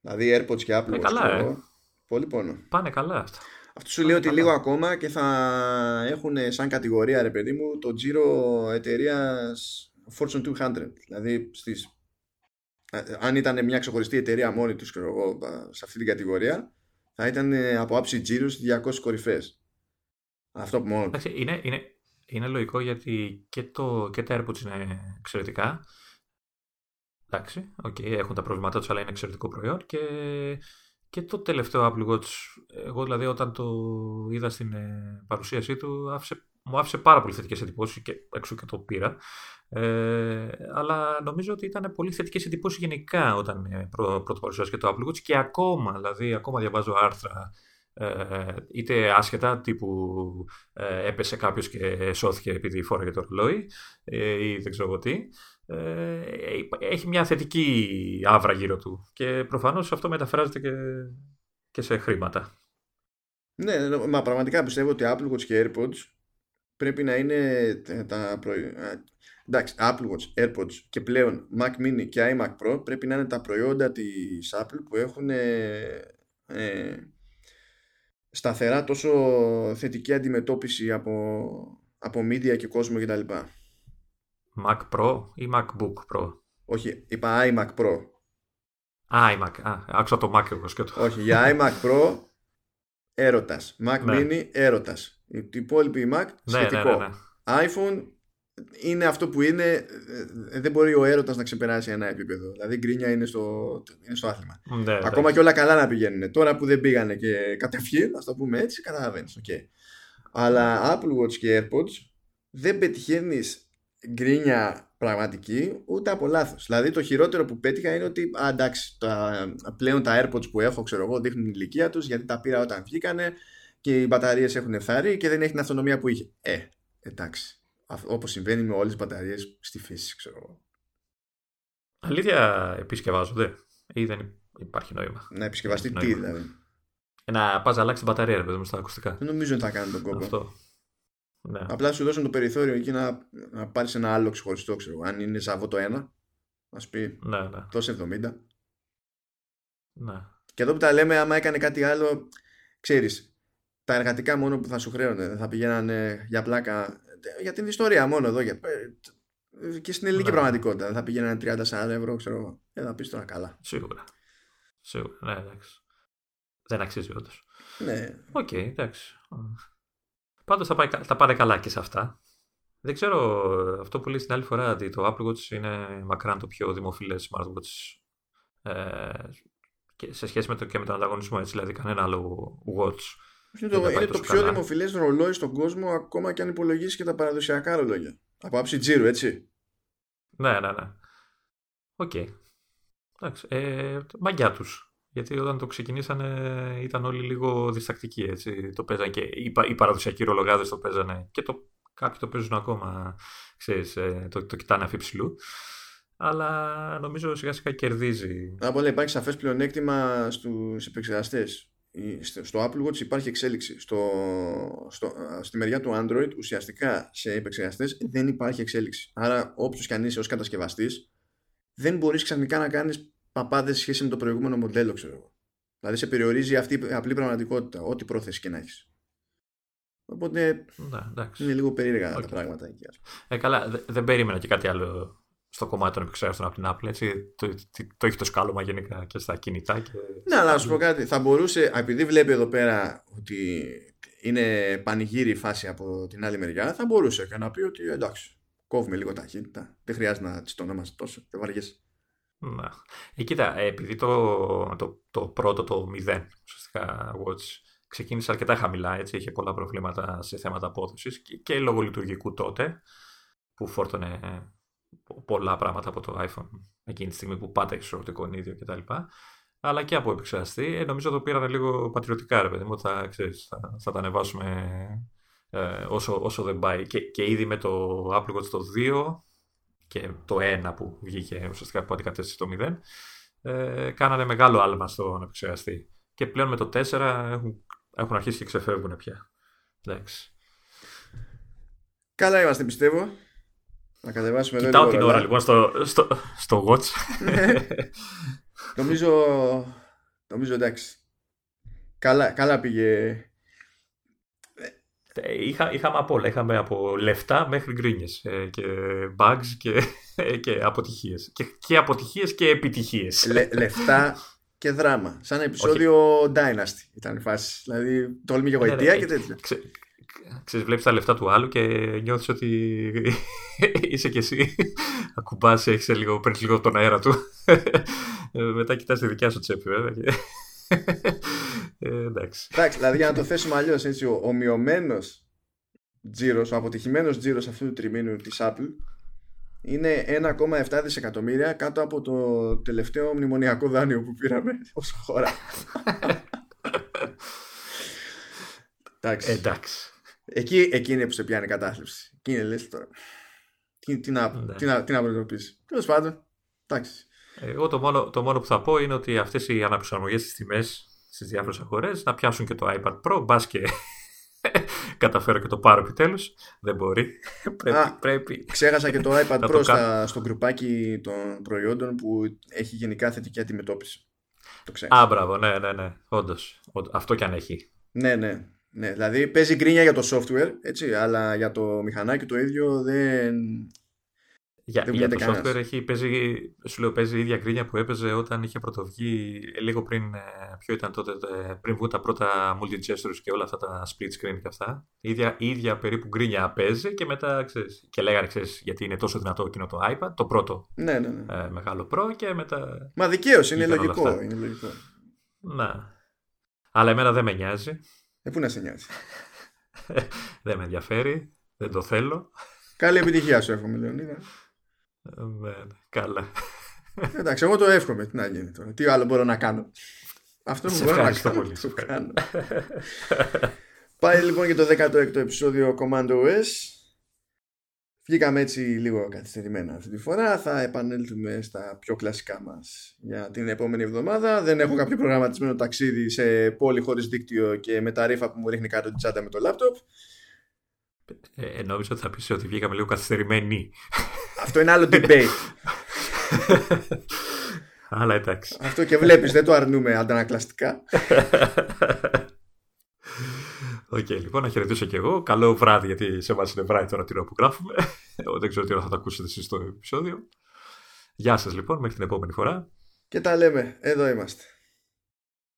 Δηλαδή AirPods και Apple. Ε, καλά, ε. Πολύ πόνο. Πάνε καλά αυτά. Αυτό σου λέει ότι λίγο ακόμα και θα έχουν σαν κατηγορία, ρε παιδί μου, το τζίρο εταιρείας Fortune 200. Δηλαδή, στις, αν ήταν μια ξεχωριστή εταιρεία μόνη τους, σε αυτή την κατηγορία, θα ήταν από άψη τζίρους 200 κορυφές. Αυτό που μόνο. Είναι, είναι, είναι λογικό γιατί και, το, και τα AirPods είναι εξαιρετικά. Εντάξει, okay, έχουν τα προβλήματά τους, αλλά είναι εξαιρετικό προϊόν. Και, και το τελευταίο Apple Watch, εγώ δηλαδή όταν το είδα στην ε, παρουσίασή του, άφησε, μου άφησε πάρα πολύ θετικές εντυπώσεις και έξω και το πήρα. Ε, αλλά νομίζω ότι ήταν πολύ θετικές εντυπώσεις γενικά όταν ε, πρώτο παρουσιάστηκε το Apple Watch και ακόμα, δηλαδή, ακόμα διαβάζω άρθρα ε, είτε άσχετα τύπου ε, έπεσε κάποιος και σώθηκε επειδή φόραγε το ρολόι ε, ή δεν ξέρω τι. Ε, έχει μια θετική άβρα γύρω του και προφανώς αυτό μεταφράζεται και, και σε χρήματα. Ναι, μα πραγματικά πιστεύω ότι Apple Watch και AirPods πρέπει να είναι τα προϊόντα. Εντάξει, Apple Watch, AirPods και πλέον Mac Mini και iMac Pro πρέπει να είναι τα προϊόντα της Apple που έχουν ε, σταθερά τόσο θετική αντιμετώπιση από, από media και κόσμο κτλ. Mac Pro ή MacBook Pro; Όχι, είπα iMac Pro. iMac, α, άκουσα το Mac εγώ σκέτο. Όχι, για iMac Pro έρωτας. Mac ναι. Mini έρωτας. Η υπόλοιπη Mac ναι, ναι, σχετικό. Ναι, iPhone είναι αυτό που είναι, ε, δεν μπορεί ο έρωτας να ξεπεράσει ένα επίπεδο. Δηλαδή η γκρίνια είναι στο, είναι στο άθλημα. Ναι, Ακόμα και όλα καλά να πηγαίνουν. Τώρα που δεν πήγανε και κατευθείαν, ας το πούμε έτσι, καταλαβαίνεις. Okay. Αλλά Apple Watch και AirPods δεν πετυχαίνεις γκρίνια πραγματική ούτε από λάθος. Δηλαδή το χειρότερο που πέτυχα είναι ότι α, εντάξει, τα, πλέον τα AirPods που έχω, ξέρω εγώ, δείχνουν την ηλικία τους γιατί τα πήρα όταν βγήκανε και οι μπαταρίες έχουν ευθάρει και δεν έχει την αυτονομία που είχε. Ε, εντάξει όπως συμβαίνει με όλες τις μπαταρίες στη φύση, ξέρω Αλήθεια επισκευάζονται ή δεν υπάρχει νόημα; Να επισκευαστεί τι δηλαδή; Ε, να πας να αλλάξεις την μπαταρία, ρε στα ακουστικά. Δεν νομίζω ότι θα κάνει τον κόπο. Αυτό. Ναι. Απλά σου δώσουν το περιθώριο εκεί να, να πάρεις ένα άλλο ξεχωριστό, ξέρω Αν είναι ζαβό το ένα, α πει ναι, ναι. τόσο 70. Ναι. Και εδώ που τα λέμε, άμα έκανε κάτι άλλο, ξέρεις, τα εργατικά μόνο που θα σου χρέωνε, θα πηγαίνανε για πλάκα για την ιστορία μόνο εδώ. Για, και στην ελληνική ναι. πραγματικότητα. Θα πηγαίνανε 30-40 ευρώ, ξέρω εγώ. Ε, θα πεις τώρα καλά. Σίγουρα. Σίγουρα. Ναι, εντάξει. Δεν αξίζει όντως. Ναι. OK, okay, εντάξει. Πάντως θα, θα πάνε καλά και σε αυτά. Δεν ξέρω αυτό που λέει την άλλη φορά ότι το Apple Watch είναι μακράν το πιο δημοφιλές smartwatch Ε, και σε σχέση με, το, και με τον ανταγωνισμό, έτσι, δηλαδή κανένα άλλο watch. Είναι το, είναι το πιο δημοφιλές ρολόι στον κόσμο, ακόμα και αν υπολογίσει και τα παραδοσιακά ρολόγια. Από άψη τζίρου, έτσι. Ναι, ναι, ναι. OK. Okay. Εντάξει. Ε, μαγκιά τους. Γιατί όταν το ξεκινήσανε ήταν όλοι λίγο διστακτικοί. Έτσι. Το παίζανε και οι, οι παραδοσιακοί ρολογάδες το παίζανε και το, κάποιοι το παίζουν ακόμα. Ξέρεις, ε, το, το κοιτάνε αφ' υψηλού. Αλλά νομίζω σιγά σιγά κερδίζει. Από όλα υπάρχει σαφές πλεονέκτημα στους επεξεργαστές. Στο Apple Watch υπάρχει εξέλιξη. Στο, στο, στη μεριά του Android ουσιαστικά σε επεξεργαστές δεν υπάρχει εξέλιξη. Άρα, όποιος και αν είσαι ως κατασκευαστής, δεν μπορείς ξαφνικά να κάνεις παπάδες σχέση με το προηγούμενο μοντέλο, ξέρω εγώ. Δηλαδή σε περιορίζει αυτή η απλή πραγματικότητα, ό,τι πρόθεση και να έχεις. Οπότε ναι, είναι λίγο περίεργα okay. τα πράγματα εκεί. Ε, καλά, δεν περίμενα και κάτι άλλο στο κομμάτι των επεξεργαστών από την Apple. Έτσι. Το, το, το έχει το σκάλωμα γενικά και στα κινητά. Και... Ναι, αλλά να σου πω κάτι. Θα μπορούσε, επειδή βλέπει εδώ πέρα ότι είναι πανηγύρι η φάση από την άλλη μεριά, θα μπορούσε και να πει ότι εντάξει, κόβουμε λίγο ταχύτητα. Δεν χρειάζεται να τσιτωνόμαστε τόσο. Δεν βαριέσαι. Να. Ε, κοίτα, επειδή το, το, το πρώτο, το 0, ουσιαστικά Watch, ξεκίνησε αρκετά χαμηλά, έτσι, είχε πολλά προβλήματα σε θέματα απόδοσης και, και λόγω λειτουργικού τότε, που φόρτωνε πολλά πράγματα από το iPhone εκείνη τη στιγμή που πάτε στο ίδιο κτλ. Αλλά και από επεξεργαστή. Ε, νομίζω το πήραν λίγο πατριωτικά, ρε παιδί μου, θα, ξέρεις, θα, θα τα ανεβάσουμε ε, όσο, όσο δεν πάει. Και, και ήδη με το Apple Watch το 2 και το 1 που βγήκε ουσιαστικά που αντικατέστησε το 0, ε, κάνανε μεγάλο άλμα στον επεξεργαστή. Και πλέον με το 4 έχουν, έχουν αρχίσει και ξεφεύγουν πια. Εντάξει. Καλά είμαστε πιστεύω. Να κατεβάσουμε Κοιτάω εδώ την ώρα λοιπόν στο, στο, στο watch. νομίζω, νομίζω εντάξει. Καλά, καλά πήγε. Ε, είχα, είχαμε από όλα. Είχαμε από λεφτά μέχρι γκρίνιες ε, και bugs και, και αποτυχίες. Και, και αποτυχίες και επιτυχίες. Λε, λεφτά και δράμα. Σαν επεισόδιο Όχι. Dynasty ήταν η φάση. Δηλαδή τόλμη για γοητεία ναι, και τέτοια. Ξε, ξέρεις, βλέπεις τα λεφτά του άλλου και νιώθεις ότι είσαι κι εσύ. Ακουμπάς, έχεις λίγο, παίρνεις λίγο τον αέρα του. Ε, μετά κοιτάς τη δικιά σου τσέπη βέβαια. Ε, εντάξει. εντάξει. Δηλαδή για να το θέσουμε αλλιώς έτσι, ο, ο μειωμένο τζίρος, ο αποτυχημένος τζίρος αυτού του τριμήνου της Apple είναι 1,7 δισεκατομμύρια κάτω από το τελευταίο μνημονιακό δάνειο που πήραμε όσο χώρα. Εντάξει. Εντάξει. Εκεί, εκεί είναι που σε πιάνει η κατάθλιψη. Εκεί είναι λες τώρα. Τι, τι, να, ναι. τι, να, τι να πρωτοποιήσει. Τέλος πάντων. Εντάξει. Εγώ το μόνο, το μόνο που θα πω είναι ότι αυτές οι αναπροσαρμογές στις τιμές στις διάφορες αγορές να πιάσουν και το iPad Pro. Μπας και καταφέρω και το πάρω επιτέλους. Δεν μπορεί. πρέπει, Α, πρέπει. Ξέχασα και το iPad Pro στα, στο γκρουπάκι των προϊόντων που έχει γενικά θετική αντιμετώπιση. Το ξέχασα. Α, μπράβο, ναι, ναι, ναι. Όντως. Αυτό κι αν έχει. Ναι, ναι. Ναι, δηλαδή παίζει γκρίνια για το software, έτσι, αλλά για το μηχανάκι το ίδιο δεν. Για, δεν για το κανένας. software έχει, παίζει, σου λέω, παίζει η ίδια γκρίνια που έπαιζε όταν είχε πρωτοβγεί λίγο πριν, ε, ποιο ήταν τότε, πριν βγουν τα πρώτα multi-gestures και όλα αυτά τα split screen και αυτά. Η ίδια, η ίδια περίπου γκρίνια παίζει και μετά, ξέρεις, και λέγανε, ξέρεις, γιατί είναι τόσο δυνατό εκείνο το iPad, το πρώτο ναι, ναι, ναι. Ε, μεγάλο Pro και μετά... Μα δικαίως είναι λογικό, είναι λογικό. Να. Αλλά εμένα δεν με νοιάζει. Ε, πού να σε νοιάζει. δεν με ενδιαφέρει. Δεν το θέλω. Καλή επιτυχία σου εύχομαι, Λεωνίδα. Ε, ναι, καλά. Εντάξει, εγώ το εύχομαι. Τι να γίνει τώρα. Τι άλλο μπορώ να κάνω. Αυτό που μπορώ να κάνω. Πολύ. Το κάνω. Πάει λοιπόν και το 16ο επεισόδιο Command OS. Βγήκαμε έτσι λίγο καθυστερημένα αυτή τη φορά. Θα επανέλθουμε στα πιο κλασικά μας για την επόμενη εβδομάδα. Δεν έχω κάποιο προγραμματισμένο ταξίδι σε πόλη χωρίς δίκτυο και με τα ρήφα που μου ρίχνει κάτω την τσάντα με το λάπτοπ. Ε, ε νόμιζα ότι θα πεις ότι βγήκαμε λίγο καθυστερημένοι. Αυτό είναι άλλο debate. Αλλά εντάξει. Αυτό και βλέπεις, δεν το αρνούμε αντανακλαστικά. OK, okay, λοιπόν, να χαιρετήσω και εγώ. Καλό βράδυ, γιατί σε εμάς είναι βράδυ τώρα την ώρα που γράφουμε. Εγώ δεν ξέρω τι ώρα θα το ακούσετε εσείς στο επεισόδιο. Γεια σας λοιπόν, μέχρι την επόμενη φορά. Και τα λέμε. Εδώ είμαστε.